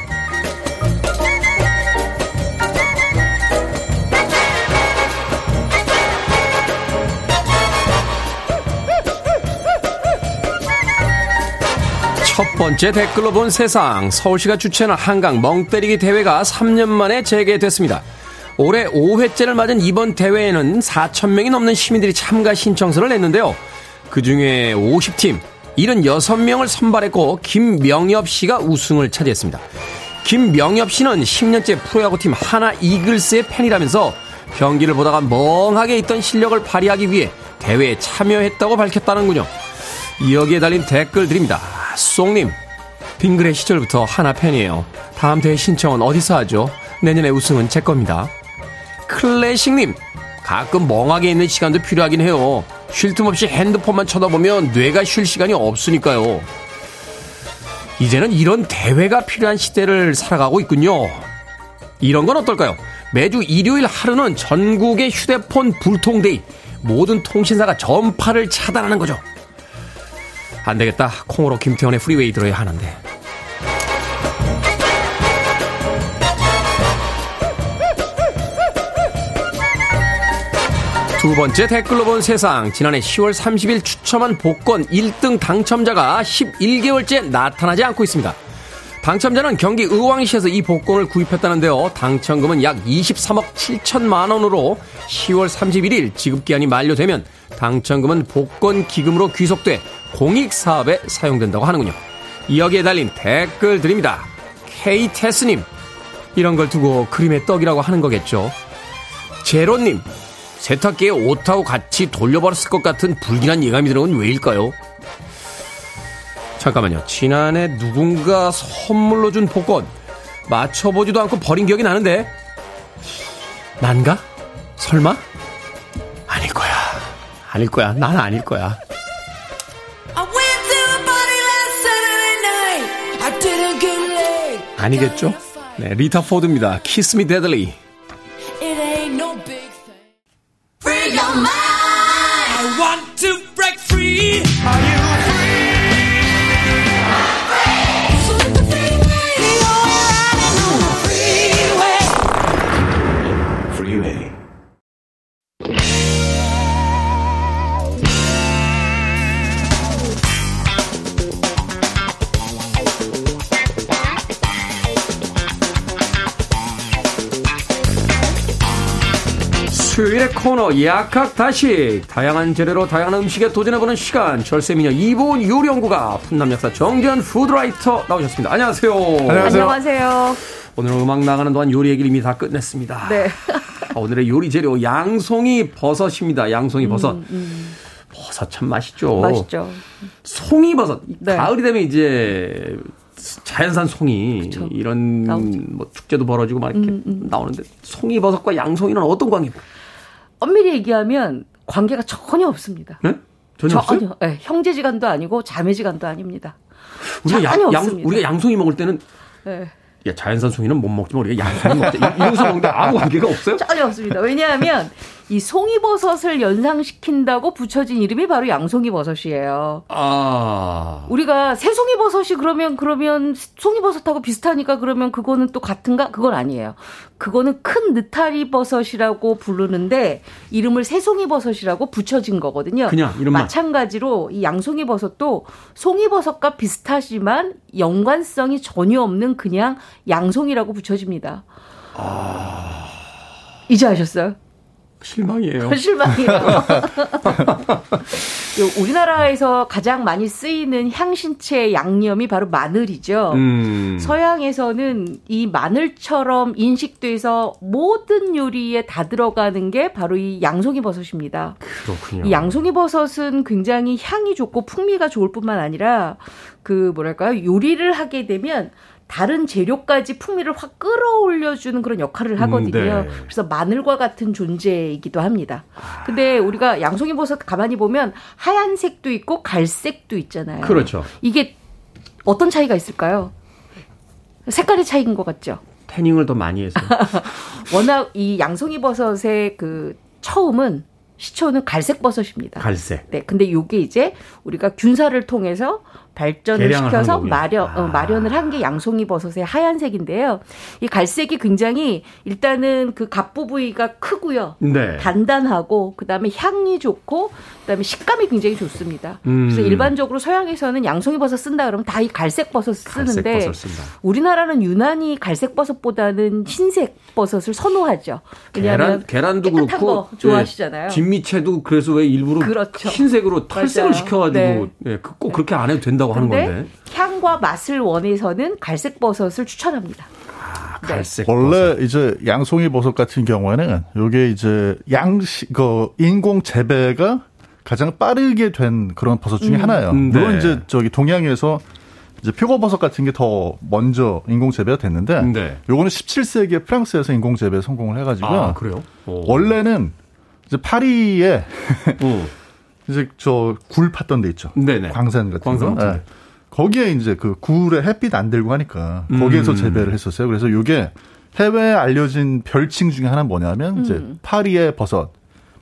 번째 댓글로 본 세상. 서울시가 주최하는 한강 멍때리기 대회가 3년 만에 재개됐습니다. 올해 5회째를 맞은 이번 대회에는 4천 명이 넘는 시민들이 참가 신청서를 냈는데요. 그 중에 50팀, 76명을 선발했고, 김명엽 씨가 우승을 차지했습니다. 김명엽 씨는 10년째 프로야구팀 하나 이글스의 팬이라면서 경기를 보다가 멍하게 있던 실력을 발휘하기 위해 대회에 참여했다고 밝혔다는군요. 여기에 달린 댓글들입니다. 송님, 빙그레 시절부터 하나 팬이에요. 다음 대회 신청은 어디서 하죠? 내년에 우승은 제 겁니다. 클래식님, 가끔 멍하게 있는 시간도 필요하긴 해요. 쉴 틈 없이 핸드폰만 쳐다보면 뇌가 쉴 시간이 없으니까요. 이제는 이런 대회가 필요한 시대를 살아가고 있군요. 이런 건 어떨까요? 매주 일요일 하루는 전국의 휴대폰 불통데이. 모든 통신사가 전파를 차단하는 거죠. 안 되겠다. 콩으로 김태훈의 프리웨이 들어야 하는데. 두 번째 댓글로 본 세상. 지난해 10월 30일 추첨한 복권 1등 당첨자가 11개월째 나타나지 않고 있습니다. 당첨자는 경기 의왕시에서 이 복권을 구입했다는데요. 당첨금은 약 23억 7천만 원으로 10월 31일 지급기한이 만료되면 당첨금은 복권 기금으로 귀속돼 공익사업에 사용된다고 하는군요. 여기에 달린 댓글 드립니다. 케이테스님, 이런 걸 두고 그림의 떡이라고 하는 거겠죠. 제로님, 세탁기에 옷하고 같이 돌려버렸을 것 같은 불길한 예감이 드는 건 왜일까요? 잠깐만요. 지난해 누군가 선물로 준 복권 맞춰보지도 않고 버린 기억이 나는데 난가? 설마? 아닐 거야. 아닐 거야. 난 아닐 거야. 아니겠죠? 네, 리타 포드입니다. Kiss Me Deadly. 수요일의 코너 약학다식 다양한 재료로 다양한 음식에 도전해보는 시간 절세미녀 이보은 요리연구가 훈남약사 정재훈 food writer 나오셨습니다. 안녕하세요. 안녕하세요. 안녕하세요. 오늘 음악 나가는 동안 요리 얘기를 이미 다 끝냈습니다. 네. 오늘의 요리 재료 양송이 버섯입니다. 양송이 버섯. 음, 음. 버섯 참 맛있죠. 맛있죠. 송이 버섯. 네. 가을이 되면 이제 자연산 송이 그쵸. 이런 나오죠. 뭐 축제도 벌어지고 막 이렇게 음, 음. 나오는데 송이 버섯과 양송이는 어떤 관계입니까? 엄밀히 얘기하면 관계가 전혀 없습니다. 네? 전혀, 없어요? 네, 형제지간도 아니고 자매지간도 아닙니다. 우리가 양, 양, 우리가 양송이 먹을 때는 네. 야, 자연산 송이는 못 먹지만 우리가 양송이 먹자. 이러면서 먹는데 아무 관계가 없어요? 전혀 없습니다. 왜냐하면 이 송이버섯을 연상시킨다고 붙여진 이름이 바로 양송이버섯이에요. 아. 우리가 새송이버섯이 그러면 그러면 송이버섯하고 비슷하니까 그러면 그거는 또 같은가? 그건 아니에요. 그거는 큰 느타리버섯이라고 부르는데 이름을 새송이버섯이라고 붙여진 거거든요. 그냥 이름만. 마찬가지로 이 양송이버섯도 송이버섯과 비슷하지만 연관성이 전혀 없는 그냥 양송이라고 붙여집니다. 아. 이제 아셨어요? 실망이에요. 실망이에요. 우리나라에서 가장 많이 쓰이는 향신채 양념이 바로 마늘이죠. 음. 서양에서는 이 마늘처럼 인식돼서 모든 요리에 다 들어가는 게 바로 이 양송이 버섯입니다. 그렇군요. 이 양송이 버섯은 굉장히 향이 좋고 풍미가 좋을 뿐만 아니라 그 뭐랄까요 요리를 하게 되면 다른 재료까지 풍미를 확 끌어올려주는 그런 역할을 하거든요. 음, 네. 그래서 마늘과 같은 존재이기도 합니다. 근데 우리가 양송이 버섯 가만히 보면 하얀색도 있고 갈색도 있잖아요. 그렇죠. 이게 어떤 차이가 있을까요? 색깔의 차이인 것 같죠? 태닝을 더 많이 해서. (laughs) 워낙 이 양송이 버섯의 그 처음은 시초는 갈색 버섯입니다. 갈색. 네. 근데 요게 이제 우리가 균사를 통해서 발전을 시켜서 마련 어, 아. 마련을 한 게 양송이 버섯의 하얀색인데요. 이 갈색이 굉장히 일단은 그 갑부 부위가 크고요. 네. 단단하고 그다음에 향이 좋고 그다음에 식감이 굉장히 좋습니다. 음. 그래서 일반적으로 서양에서는 양송이 버섯 쓴다 그러면 다 이 갈색 버섯 쓰는데 갈색 우리나라는 유난히 갈색 버섯보다는 흰색 버섯을 선호하죠. 왜냐하면 계란, 도 그렇고 좋아하시잖아요. 네. 진미채도 그래서 왜 일부러 그렇죠. 흰색으로 탈색을 시켜가지고 네. 네. 꼭 그렇게 안 해도 된다. 된다고 하는 건데. 향과 맛을 원해서는 갈색 버섯을 추천합니다. 아, 갈색 네. 원래 이제 양송이 버섯 같은 경우에는 요게 이제 양식 그 인공 재배가 가장 빠르게 된 그런 버섯 중에 음. 하나예요. 음, 네. 물론 이제 저기 동양에서 이제 표고버섯 같은 게 더 먼저 인공 재배가 됐는데 네. 요거는 17세기에 프랑스에서 인공 재배 성공을 해 가지고요. 아, 그래요? 오. 원래는 이제 파리에 (laughs) 이제 저 굴 팠던 데 있죠. 네네. 광산 같은 광산 거. 네. 거기에 이제 그 굴에 햇빛 안 들고 하니까 거기에서 음. 재배를 했었어요. 그래서 이게 해외에 알려진 별칭 중에 하나는 뭐냐면 음. 이제 파리의 버섯.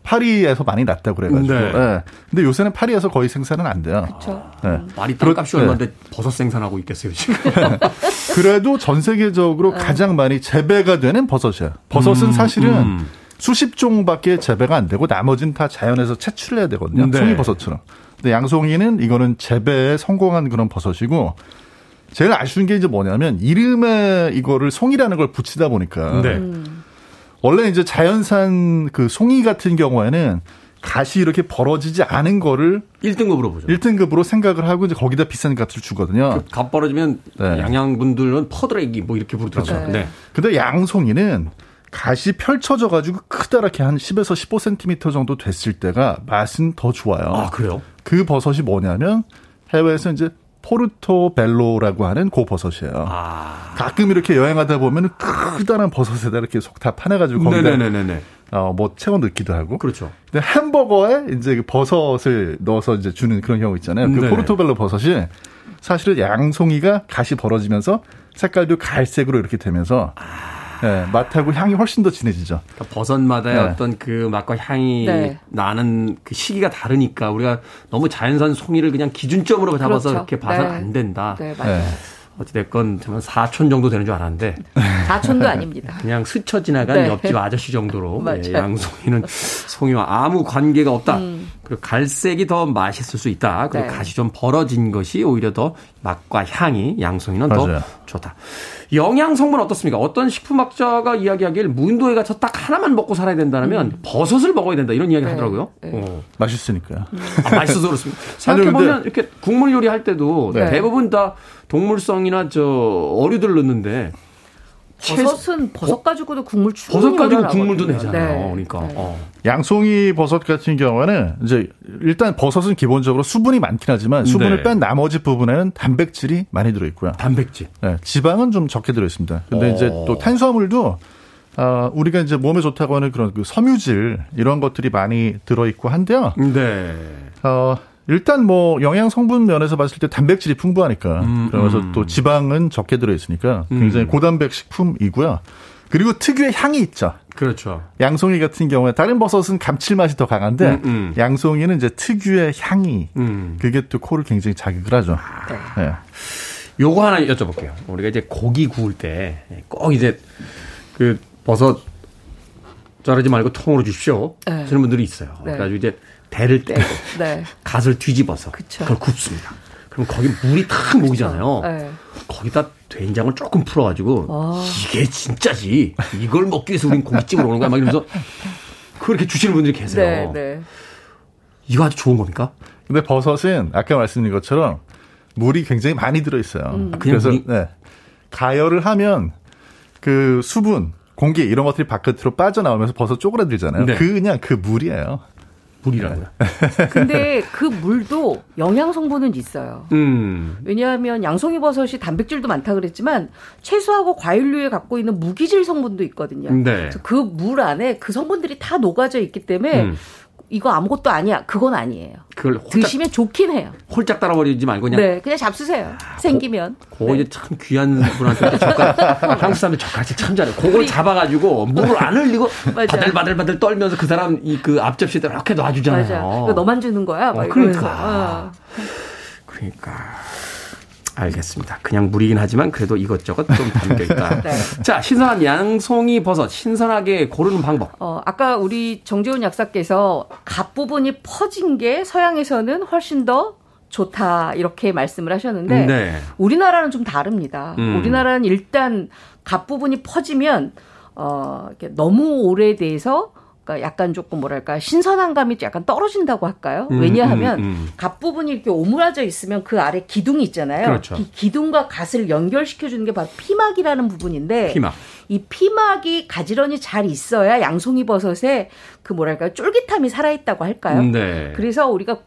파리에서 많이 났다고 그래가지고. 네. 네. 근데 요새는 파리에서 거의 생산은 안 돼요. 그렇죠. 네. 음. 말이 땅값이 네. 얼마인데 버섯 생산하고 있겠어요 지금. (laughs) 그래도 전 세계적으로 네. 가장 많이 재배가 되는 버섯이야. 버섯은 음, 사실은 음. 수십 종밖에 재배가 안 되고 나머지는 다 자연에서 채취를 해야 되거든요. 네. 송이버섯처럼. 근데 양송이는 이거는 재배에 성공한 그런 버섯이고 제일 아쉬운 게 이제 뭐냐면 이름에 이거를 송이라는 걸 붙이다 보니까 네. 음. 원래 이제 자연산 그 송이 같은 경우에는 갓이 이렇게 벌어지지 않은 거를 1등급으로 보죠. 1등급으로 생각을 하고 이제 거기다 비싼 값을 주거든요. 그갓 벌어지면 네. 양양분들은 퍼드레기 뭐 이렇게 부르더라고요. 그렇죠. 네. 근데 양송이는 갓이 펼쳐져 가지고 크다랗게 한 10에서 15cm 정도 됐을 때가 맛은 더 좋아요. 아, 그래요? 그 버섯이 뭐냐면 해외에서 이제 포르토벨로라고 하는 고 버섯이에요. 아. 가끔 이렇게 여행하다 보면 크다란 버섯에다 이렇게 속 다 파내가지고 거기다 네네네네. 어, 뭐 채워 넣기도 하고. 그렇죠. 근데 햄버거에 이제 그 버섯을 넣어서 이제 주는 그런 경우 있잖아요. 그 네. 포르토벨로 버섯이 사실은 양송이가 가시 벌어지면서 색깔도 갈색으로 이렇게 되면서 아. 네, 맛하고 향이 훨씬 더 진해지죠. 그러니까 버섯마다의 네. 어떤 그 맛과 향이 네. 나는 그 시기가 다르니까 우리가 너무 자연산 송이를 그냥 기준점으로 잡아서 그렇죠. 이렇게 봐서는 네. 안 된다. 네, 맞아요. 네. 어찌됐건 저는 4촌 정도 되는 줄 알았는데 4촌도 아닙니다. 그냥 스쳐 지나간 네. 옆집 아저씨 정도로 예, 양송이는 송이와 아무 관계가 없다. 음. 그리고 갈색이 더 맛있을 수 있다. 그리고 네. 가시 좀 벌어진 것이 오히려 더 맛과 향이 양송이는 맞아요. 더 좋다. 영양 성분 어떻습니까? 어떤 식품학자가 이야기하길 무인도에 가서 딱 하나만 먹고 살아야 된다면 음. 버섯을 먹어야 된다 이런 이야기 네. 하더라고요. 네. 어. 맛있으니까요. 아, 맛있어서 그렇습니다. (laughs) 생각해 보면 이렇게 국물 요리 할 때도 네. 대부분 다 동물성이나 저 어류들 넣는데 버섯은 버섯 가지고도 국물 충분히 버섯 가지고 국물도 내잖아요. 네. 그러니까 네. 어. 양송이 버섯 같은 경우에는 이제 일단 버섯은 기본적으로 수분이 많긴 하지만 수분을 네. 뺀 나머지 부분에는 단백질이 많이 들어 있고요. 단백질. 네, 지방은 좀 적게 들어 있습니다. 근데 오. 이제 또 탄수화물도 어, 우리가 이제 몸에 좋다고 하는 그런 그 섬유질 이런 것들이 많이 들어 있고 한데요. 네. 어, 일단 뭐 영양 성분 면에서 봤을 때 단백질이 풍부하니까 음, 그러면서 음. 또 지방은 적게 들어 있으니까 굉장히 음. 고단백 식품이고요. 그리고 특유의 향이 있죠. 그렇죠. 양송이 같은 경우에 다른 버섯은 감칠맛이 더 강한데 음, 음. 양송이는 이제 특유의 향이 음. 그게 또 코를 굉장히 자극을 하죠. 네. 네. 요거 하나 여쭤볼게요. 우리가 이제 고기 구울 때 꼭 이제 그 버섯 자르지 말고 통으로 주십시오. 네. 그런 분들이 있어요. 네. 그래가지고 이제 대를 떼고 네. 갓을 뒤집어서 그쵸. 그걸 굽습니다. 그럼 거기 물이 탁 모이잖아요. 네. 거기다 된장을 조금 풀어가지고 아. 이게 진짜지. 이걸 먹기 위해서 우린 고깃집을 오는 거야. 막 이러면서 그렇게 주시는 분들이 계세요. 네, 네. 이거 아주 좋은 겁니까? 근데 버섯은 아까 말씀드린 것처럼 물이 굉장히 많이 들어 있어요. 음. 그래서 물이... 네. 가열을 하면 그 수분, 공기 이런 것들이 바깥으로 빠져나오면서 버섯 쪼그라들잖아요. 네. 그 그냥 그 물이에요. 물이라고요. (laughs) 근데 그 물도 영양 성분은 있어요. 음. 왜냐하면 양송이 버섯이 단백질도 많다 그랬지만 채소하고 과일류에 갖고 있는 무기질 성분도 있거든요. 네. 그물 안에 그 성분들이 다 녹아져 있기 때문에 음. 이거 아무것도 아니야. 그건 아니에요. 그걸 홀짝, 드시면 좋긴 해요. 홀짝 따라버리지 말고 그냥. 네, 그냥 잡수세요. 아, 생기면. 그거 네. 이제 참 귀한 분한테 젓가락, 한국 사람들 젓가락질 참 잘해. 그걸 잡아가지고 물을 안 흘리고 바들바들바들 떨면서 그 사람 이 그 앞접시에 이렇게 놔주잖아요. 맞아. 너만 주는 거야. 어, 그러니까. 어. 그러니까. 알겠습니다. 그냥 물이긴 하지만 그래도 이것저것 좀 담겨 있다. (laughs) 네. 자, 신선한 양송이 버섯 신선하게 고르는 방법. 어, 아까 우리 정재훈 약사께서 갓 부분이 퍼진 게 서양에서는 훨씬 더 좋다 이렇게 말씀을 하셨는데 네. 우리나라는 좀 다릅니다. 음. 우리나라는 일단 갓 부분이 퍼지면 어, 너무 오래돼서 그러니까 약간 조금 뭐랄까 신선한 감이 약간 떨어진다고 할까요? 음, 왜냐하면 음, 음. 갓 부분이 이렇게 오므라져 있으면 그 아래 기둥이 있잖아요. 그렇죠. 이 기둥과 갓을 연결시켜 주는 게 바로 피막이라는 부분인데 피막. 이 피막이 가지런히 잘 있어야 양송이 버섯에 그 뭐랄까 쫄깃함이 살아 있다고 할까요? 네. 그래서 우리가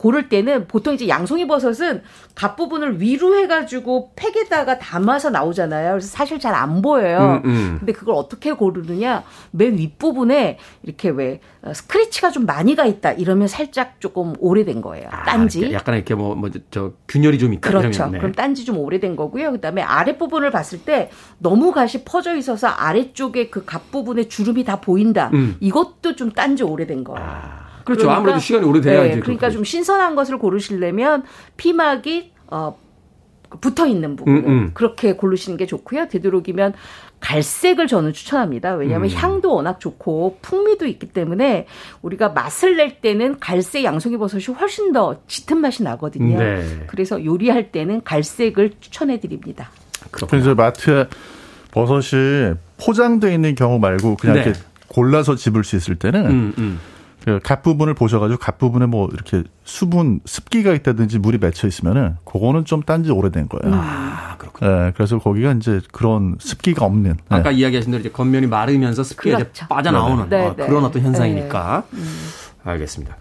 고를 때는 보통 이제 양송이 버섯은 갓 부분을 위로 해가지고 팩에다가 담아서 나오잖아요. 그래서 사실 잘 안 보여요. 음, 음. 근데 그걸 어떻게 고르느냐? 맨 윗부분에 이렇게 왜 어, 스크래치가 좀 많이 가 있다 이러면 살짝 조금 오래된 거예요. 아, 딴지. 약간 이렇게 뭐 뭐 저 균열이 좀 있다. 그렇죠. 네. 그럼 딴지 좀 오래된 거고요. 그다음에 아랫 부분을 봤을 때 너무 갓이 퍼져 있어서 아래쪽에 그 갓 부분에 주름이 다 보인다. 음. 이것도 좀 딴지 오래된 거예요. 아. 그렇죠. 그러니까, 아무래도 시간이 오래돼야지. 네, 그러니까 좀 신선한 것을 고르시려면 피막이 어 붙어 있는 부분 음, 음. 그렇게 고르시는 게 좋고요. 되도록이면 갈색을 저는 추천합니다. 왜냐하면 음. 향도 워낙 좋고 풍미도 있기 때문에 우리가 맛을 낼 때는 갈색 양송이 버섯이 훨씬 더 짙은 맛이 나거든요. 네. 그래서 요리할 때는 갈색을 추천해 드립니다. 그래서 마트에 버섯이 포장되어 있는 경우 말고 그냥 네. 이렇게 골라서 집을 수 있을 때는 음, 음. 그갓 부분을 보셔가지고 갓 부분에 뭐 이렇게 수분 습기가 있다든지 물이 맺혀 있으면은 그거는 좀 딴지 오래된 거예요. 아 그렇군요. 네, 그래서 거기가 이제 그런 습기가 없는. 아까 네. 이야기하신 대로 이제 겉면이 마르면서 습기가 그렇죠. 이제 빠져나오는 네, 어, 네. 그런 어떤 현상이니까. 네. 음. 알겠습니다.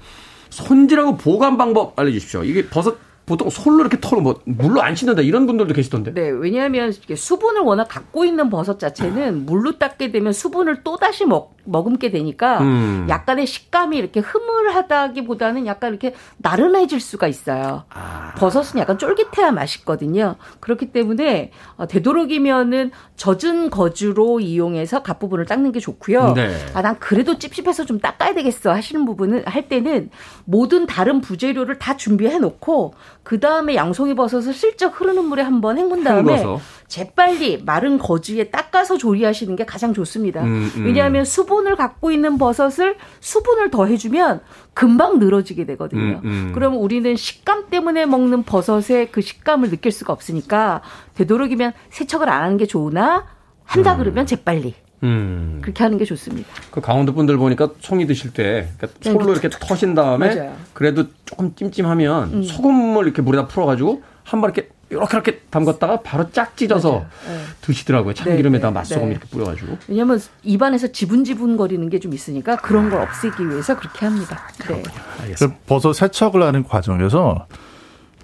손질하고 보관 방법 알려주십시오. 이게 버섯 보통 솔로 이렇게 털어 뭐 물로 안 씻는다 이런 분들도 계시던데. 네, 왜냐하면 수분을 워낙 갖고 있는 버섯 자체는 물로 닦게 되면 수분을 또 다시 먹 머금게 되니까 음. 약간의 식감이 이렇게 흐물하다기보다는 약간 이렇게 나른해질 수가 있어요. 아. 버섯은 약간 쫄깃해야 맛있거든요. 그렇기 때문에 어, 되도록이면은 젖은 거즈로 이용해서 갓 부분을 닦는 게 좋고요. 네. 아, 난 그래도 찝찝해서 좀 닦아야 되겠어 하시는 부분은 할 때는 모든 다른 부재료를 다 준비해 놓고 그 다음에 양송이 버섯을 슬쩍 흐르는 물에 한번 헹군 다음에 헹궈서. 재빨리 마른 거즈에 닦아서 조리하시는 게 가장 좋습니다. 음, 음. 왜냐하면 수분을 갖고 있는 버섯을 수분을 더해주면 금방 늘어지게 되거든요. 음, 음. 그러면 우리는 식감 때문에 먹는 버섯의 그 식감을 느낄 수가 없으니까 되도록이면 세척을 안 하는 게 좋으나 한다 음. 그러면 재빨리. 음. 그렇게 하는 게 좋습니다. 그 강원도 분들 보니까 송이 드실 때 그러니까 네, 솔로 이렇게 터신 다음에 맞아요. 그래도 조금 찜찜하면 음. 소금을 이렇게 물에다 풀어가지고 한 번 이렇게 이렇게 이렇게 담갔다가 바로 짝 찢어서 네. 드시더라고요. 참기름에다 네, 네, 맛소금 네. 이렇게 뿌려가지고. 왜냐하면 입안에서 지분지분 거리는 게 좀 있으니까 그런 걸 없애기 위해서 그렇게 합니다. 네. 알겠습니다. 버섯 세척을 하는 과정에서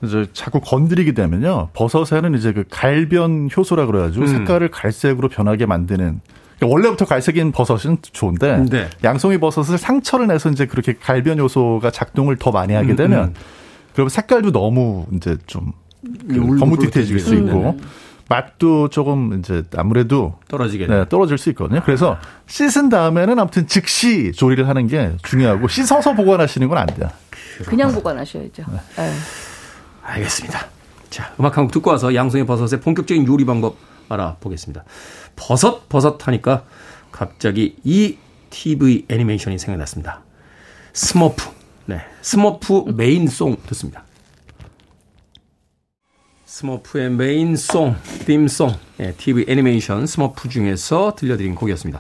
이제 자꾸 건드리게 되면요. 버섯에는 이제 그 갈변 효소라 그래가지고 음. 색깔을 갈색으로 변하게 만드는 그러니까 원래부터 갈색인 버섯은 좋은데 네. 양송이 버섯을 상처를 내서 이제 그렇게 갈변 요소가 작동을 더 많이 하게 음, 되면 음, 음. 그러면 색깔도 너무 이제 좀 그 거뭇빛해질 수 있고 맛도 조금 이제 아무래도 떨어지게 네, 떨어질 수 있거든요. 그래서 씻은 다음에는 아무튼 즉시 조리를 하는 게 중요하고 씻어서 보관하시는 건 안 돼요. 그냥 보관하셔야죠. 네. 네. 알겠습니다. 자, 음악 한 곡 듣고 와서 양송이 버섯의 본격적인 요리 방법 알아보겠습니다. 버섯 버섯 하니까 갑자기 이 TV 애니메이션이 생각났습니다. 스머프. 네. 스머프 main song 듣습니다. 스머프의 main song, theme song, 예, TV 애니메이션 스머프 중에서 들려드린 곡이었습니다.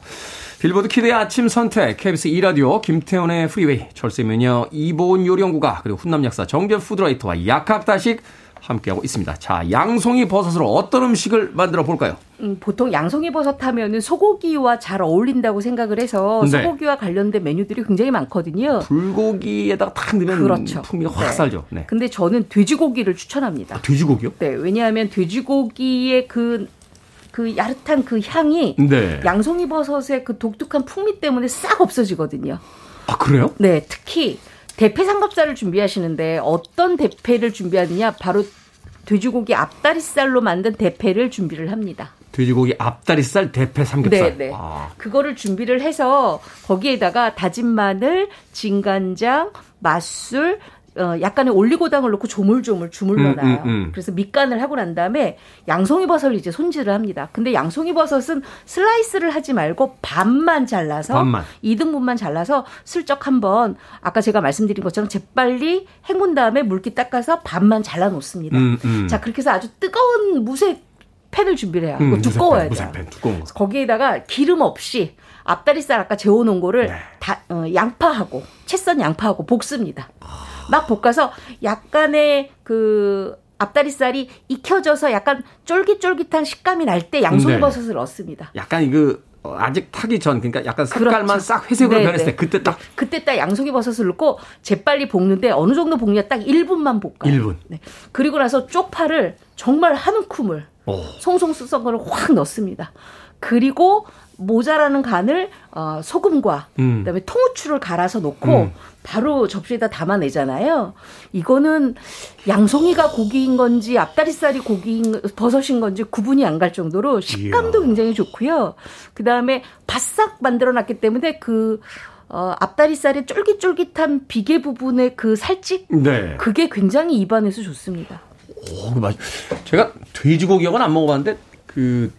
빌보드 키드의 아침 선택, KBS 2라디오, 김태훈의 프리웨이, 절세미녀 이보은 요리연구가, 그리고 훈남 약사 정재훈 food writer와 약학다식 함께하고 있습니다. 자, 양송이 버섯으로 어떤 음식을 만들어 볼까요? 음, 보통 양송이 버섯 하면은 소고기와 잘 어울린다고 생각을 해서 네. 소고기와 관련된 메뉴들이 굉장히 많거든요. 불고기에다가 탁 넣으면 그렇죠. 풍미가 확 네. 살죠. 네. 근데 저는 돼지고기를 추천합니다. 아, 돼지고기요? 네, 왜냐하면 돼지고기의 그, 그 야릇한 그 향이 네. 양송이 버섯의 그 독특한 풍미 때문에 싹 없어지거든요. 아, 그래요? 네, 특히 대패 삼겹살을 준비하시는데 어떤 대패를 준비하느냐 바로 돼지고기 앞다리살로 만든 대패를 준비를 합니다. 돼지고기 앞다리살 대패 삼겹살. 네, 네. 아. 그거를 준비를 해서 거기에다가 다진 마늘, 진간장, 맛술, 어, 약간의 올리고당을 넣고 조물조물 주물러놔요. 음, 음, 음. 그래서 밑간을 하고 난 다음에 양송이 버섯을 이제 손질을 합니다. 근데 양송이 버섯은 슬라이스를 하지 말고 반만 잘라서 반만. 2등분만 잘라서 슬쩍 한번 아까 제가 말씀드린 것처럼 재빨리 헹군 다음에 물기 닦아서 반만 잘라 놓습니다. 음, 음. 자, 그렇게 해서 아주 뜨거운 무쇠 팬을 준비를 해요. 음, 두꺼워야 돼요. 무쇠팬, 두꺼운 거. 거기에다가 기름 없이 앞다리살 아까 재워놓은 거를 네. 다, 어, 양파하고 채썬 양파하고 볶습니다. 아. 막 볶아서 약간의 그 앞다리살이 익혀져서 약간 쫄깃쫄깃한 식감이 날 때 양송이버섯을 네. 넣습니다. 약간 그 어, 아직 타기 전 그러니까 약간 색깔만 그렇죠. 싹 회색으로 네네. 변했을 때 그때 딱 네. 그때 딱 양송이 버섯을 넣고 재빨리 볶는데 어느 정도 볶냐 딱 1분만 볶아요. 1분. 네. 그리고 나서 쪽파를 정말 한 움큼을 오. 송송 쑥썬 거를 확 넣습니다. 그리고 모자라는 간을 어, 소금과 음. 그다음에 통후추를 갈아서 넣고 음. 바로 접시에다 담아내잖아요. 이거는 양송이가 고기인 건지 앞다리살이 고기인 버섯인 건지 구분이 안 갈 정도로 식감도 이야. 굉장히 좋고요. 그다음에 바싹 만들어 놨기 때문에 그 어, 앞다리살의 쫄깃쫄깃한 비계 부분의 그 살집 네. 그게 굉장히 입안에서 좋습니다. 오, 그 맛. 제가 돼지고기하고는 안 먹어봤는데 그,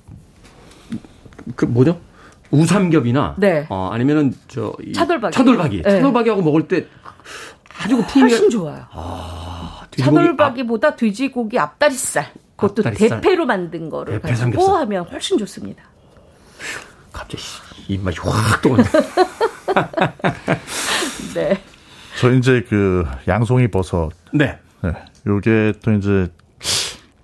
그 뭐죠? 우삼겹이나 네. 어, 아니면은 저 차돌박이 차돌박이 네. 차돌박이하고 먹을 때 아주 그 풍미가 훨씬 좋아요. 아, 차돌박이보다 돼지고기 앞다리살 그것도 앞다리살. 대패로 만든 거를 대패 가지고 하면 훨씬 좋습니다. 갑자기 입맛이 확 돌네. (laughs) 네. 저 이제 그 양송이 버섯. 네. 네. 요게 또 이제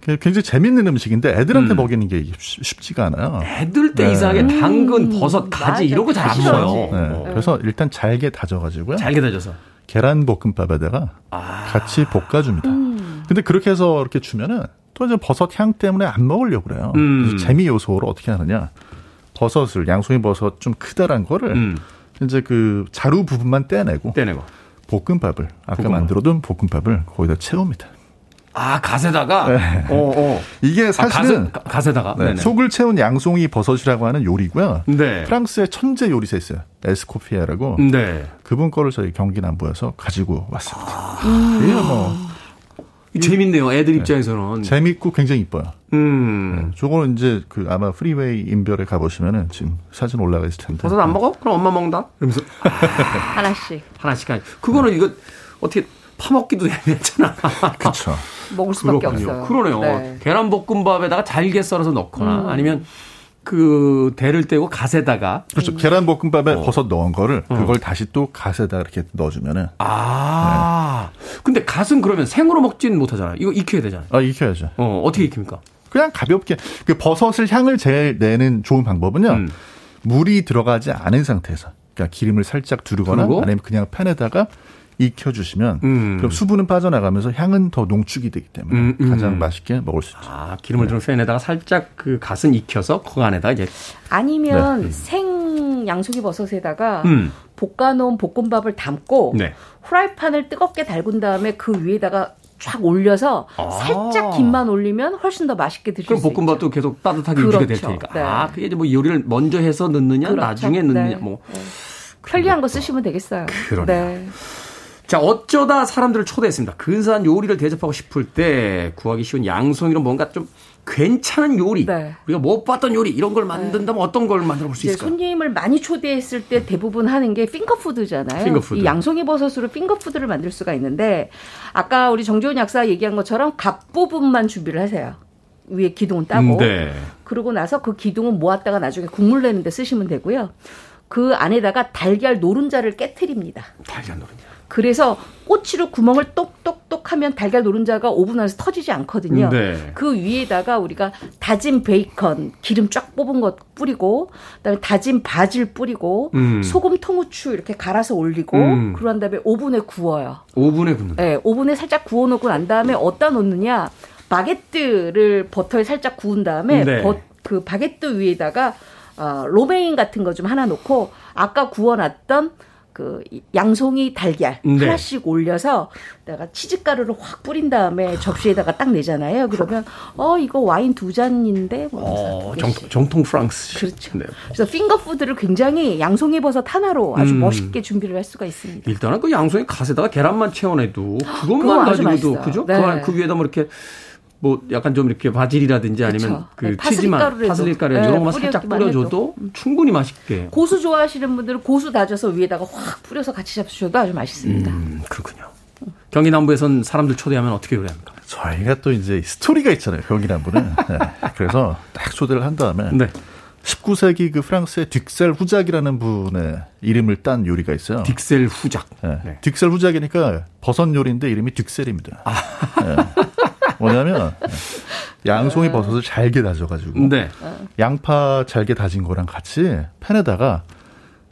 굉장히 재밌는 음식인데 애들한테 음. 먹이는 게 쉽지가 않아요. 애들 때 네. 이상하게 당근, 버섯, 가지 이런 거 잘 안 먹어요. 네. 네. 그래서 일단 잘게 다져가지고요. 잘게 다져서. 계란 볶음밥에다가 아. 같이 볶아줍니다. 음. 근데 그렇게 해서 이렇게 주면은 또 이제 버섯 향 때문에 안 먹으려고 그래요. 음. 그래서 재미 요소로 어떻게 하느냐. 버섯을 양송이 버섯 좀 크다란 거를 음. 이제 그 자루 부분만 떼내고 떼내고 볶음밥을 아까 볶음밥. 만들어둔 볶음밥을 거기다 채웁니다. 아 가세다가 네. 어, 어. 이게 사실은 아, 가세, 다가 네, 속을 채운 양송이 버섯이라고 하는 요리고요. 네. 프랑스의 천재 요리사 있어요. 에스코피아라고. 네. 그분 거를 저희 경기 남부에서 가지고 왔습니다. 아. 음. 뭐 재밌네요. 애들 네. 입장에서는 재밌고 굉장히 이뻐요. 음. 네. 저거는 이제 그 아마 프리웨이 인별에 가보시면은 지금 사진 올라가 있을 텐데. 버섯 안 먹어? 그럼 엄마 먹는다. 그러면서 하나씩. 하나씩. 그거는 이거 어떻게 파먹기도 (laughs) 애매하잖아. 그렇죠. 먹을 수밖에 그렇군요. 없어요. 그러네요. 네. 계란 볶음밥에다가 잘게 썰어서 넣거나 음. 아니면 그 대를 떼고 갓에다가 그렇죠. 계란 볶음밥에 어. 버섯 넣은 거를 어. 그걸 다시 또 갓에다 이렇게 넣어주면은 아. 네. 근데 갓은 그러면 생으로 먹지는 못하잖아요. 이거 익혀야 되잖아요. 아 익혀야죠. 어 어떻게 익힙니까? 그냥 가볍게 그 버섯을 향을 제일 내는 좋은 방법은요. 음. 물이 들어가지 않은 상태에서 그러니까 기름을 살짝 두르거나 두르고? 아니면 그냥 팬에다가 익혀주시면 음. 그럼 수분은 빠져나가면서 향은 더 농축이 되기 때문에 음, 음. 가장 맛있게 먹을 수 있죠. 아, 기름을 네. 든 팬에다가 살짝 그 갓은 익혀서 그 안에다 이제 아니면 네. 생 양송이 버섯에다가 음. 볶아놓은 볶음밥을 담고 네. 후라이팬을 뜨겁게 달군 다음에 그 위에다가 쫙 올려서 아. 살짝 김만 올리면 훨씬 더 맛있게 드실 수 있죠. 그럼 볶음밥도 계속 따뜻하게 그렇죠. 유지가 될 테니까. 네. 아, 그게 이제 뭐 요리를 먼저 해서 넣느냐, 그렇죠. 나중에 넣느냐, 네. 뭐. 네. 편리한 거 쓰시면 되겠어요. 그러네요. 네. 자, 어쩌다 사람들을 초대했습니다. 근사한 요리를 대접하고 싶을 때 구하기 쉬운 양송이로 뭔가 좀 괜찮은 요리, 네. 우리가 못 봤던 요리 이런 걸 만든다면 네. 어떤 걸 만들어 볼 수 있을까요? 손님을 많이 초대했을 때 대부분 하는 게 핑거푸드잖아요. 핑거푸드. 이 양송이 버섯으로 핑거푸드를 만들 수가 있는데 아까 우리 정지훈 약사 얘기한 것처럼 갓 부분만 준비를 하세요. 위에 기둥은 따고 네. 그러고 나서 그 기둥은 모았다가 나중에 국물 내는데 쓰시면 되고요. 그 안에다가 달걀 노른자를 깨트립니다. 달걀 노른자. 그래서 꼬치로 구멍을 똑똑똑 하면 달걀 노른자가 오븐 안에서 터지지 않거든요. 네. 그 위에다가 우리가 다진 베이컨, 기름 쫙 뽑은 것 뿌리고, 그다음에 다진 바질 뿌리고, 음. 소금, 통후추 이렇게 갈아서 올리고, 음. 그러한 다음에 오븐에 구워요. 오븐에 굽는 네, 오븐에 살짝 구워 놓고 난 다음에 어디다 놓느냐, 바게트를 버터에 살짝 구운 다음에 네. 버, 그 바게트 위에다가 어, 로메인 같은 거 좀 하나 놓고 아까 구워놨던 그 양송이 달걀 네. 하나씩 올려서 내가 치즈가루를 확 뿌린 다음에 접시에다가 딱 내잖아요. 그러면 어 이거 와인 두 잔인데 어, 정통, 정통 프랑스 그렇죠. 네. 그래서 finger food를 굉장히 양송이 버섯 하나로 아주 음. 멋있게 준비를 할 수가 있습니다. 일단은 그 양송이 갓에다가 계란만 채워내도 그것만 가지고도 그죠? 네. 그, 그 위에다 뭐 이렇게 뭐 약간 좀 이렇게 바질이라든지 아니면 그쵸. 그 네, 치즈만 파슬리 가루 네, 이런 것만 살짝 뿌려줘도 해도. 충분히 맛있게. 고수 좋아하시는 분들은 고수 다져서 위에다가 확 뿌려서 같이 잡수셔도 아주 맛있습니다. 음, 그렇군요. 경기 남부에선 사람들 초대하면 어떻게 요리합니까? 저희가 또 이제 스토리가 있잖아요. 경기 남부는. (laughs) 네. 그래서 딱 초대를 한 다음에 네. 19세기 그 프랑스의 딕셀 후작이라는 분의 이름을 딴 요리가 있어요. 딕셀 후작. 네. 네. 딕셀 후작이니까 버섯 요리인데 이름이 딕셀입니다. 아. 네. 뭐냐면 (laughs) 양송이 네. 버섯을 잘게 다져가지고 네. 양파 잘게 다진 거랑 같이 팬에다가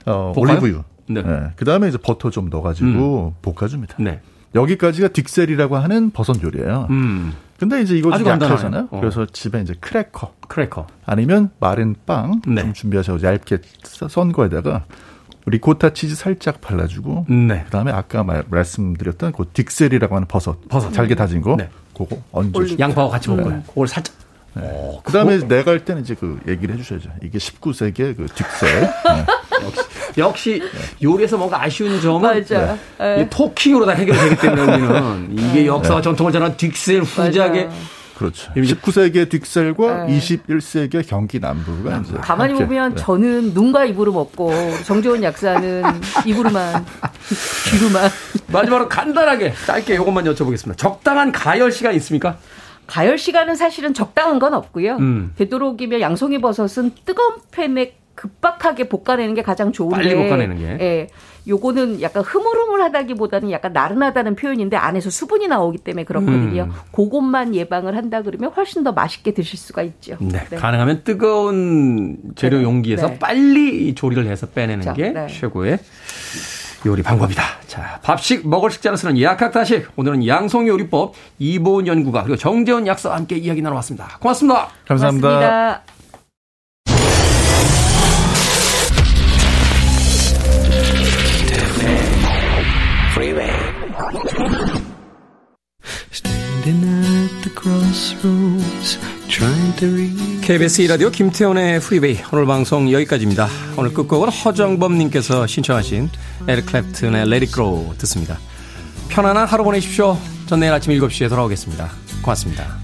어, 올리브유, 네. 네. 그 다음에 이제 버터 좀 넣어가지고 음. 볶아줍니다. 네. 여기까지가 딕셀이라고 하는 버섯 요리예요. 음. 근데 이제 이거 좀 약하잖아요. 어. 그래서 집에 이제 크래커, 크래커 아니면 마른 빵좀 네. 준비하셔서 얇게 썬 거에다가 리코타 치즈 살짝 발라주고 네. 그다음에 아까 말, 말씀드렸던 그 duxelles이라고 하는 버섯, 버섯 잘게 다진 거 네. 그거 얹어 양파와 같이 먹어요. 네. 그걸 살짝. 네. 오, 어, 그다음에 그거... 내가 할 때는 이제 그 얘기를 해주셔야죠. 이게 19세기의 그 duxelles. (laughs) 네. 역시, 역시 요리에서 뭔가 아쉬운 점은 맞아. 네. 토킹으로 다 해결되기 때문에 우리는 (laughs) 이게 역사와 전통을 전한 딕셀 후작의 그렇죠. 19세기의 딕셀과 네. 21세기의 경기 남부가 이제 가만히 함께. 보면 네. 저는 눈과 입으로 먹고 정재원 약사는 (laughs) 입으로만 귀로만 마지막으로 간단하게 짧게 이것만 여쭤보겠습니다. 적당한 가열 시간 있습니까? 가열 시간은 사실은 적당한 건 없고요. 음. 되도록이면 양송이 버섯은 뜨거운 팬에 급박하게 볶아내는 게 가장 좋은데 빨리 볶아내는 게. 예. 요거는 약간 흐물흐물하다기보다는 약간 나른하다는 표현인데 안에서 수분이 나오기 때문에 그렇거든요. 음. 그것만 예방을 한다 그러면 훨씬 더 맛있게 드실 수가 있죠. 네. 네. 가능하면 뜨거운 재료 네. 용기에서 네. 빨리 조리를 해서 빼내는 그렇죠. 게 네. 최고의 요리 방법이다. 자, 밥식 먹을 식자를 쓰는 예약학다식. 오늘은 양송 요리법 이보은 연구가 그리고 정재원 약사와 함께 이야기 나눠봤습니다. 고맙습니다. 감사합니다. 고맙습니다. KBS 이라디오 김태훈의 프리베이 오늘 방송 여기까지입니다. 오늘 끝곡은 허정범님께서 신청하신 에릭 클랩튼의 Let It Grow 듣습니다. 편안한 하루 보내십시오. 전 내일 아침 7시에 돌아오겠습니다. 고맙습니다.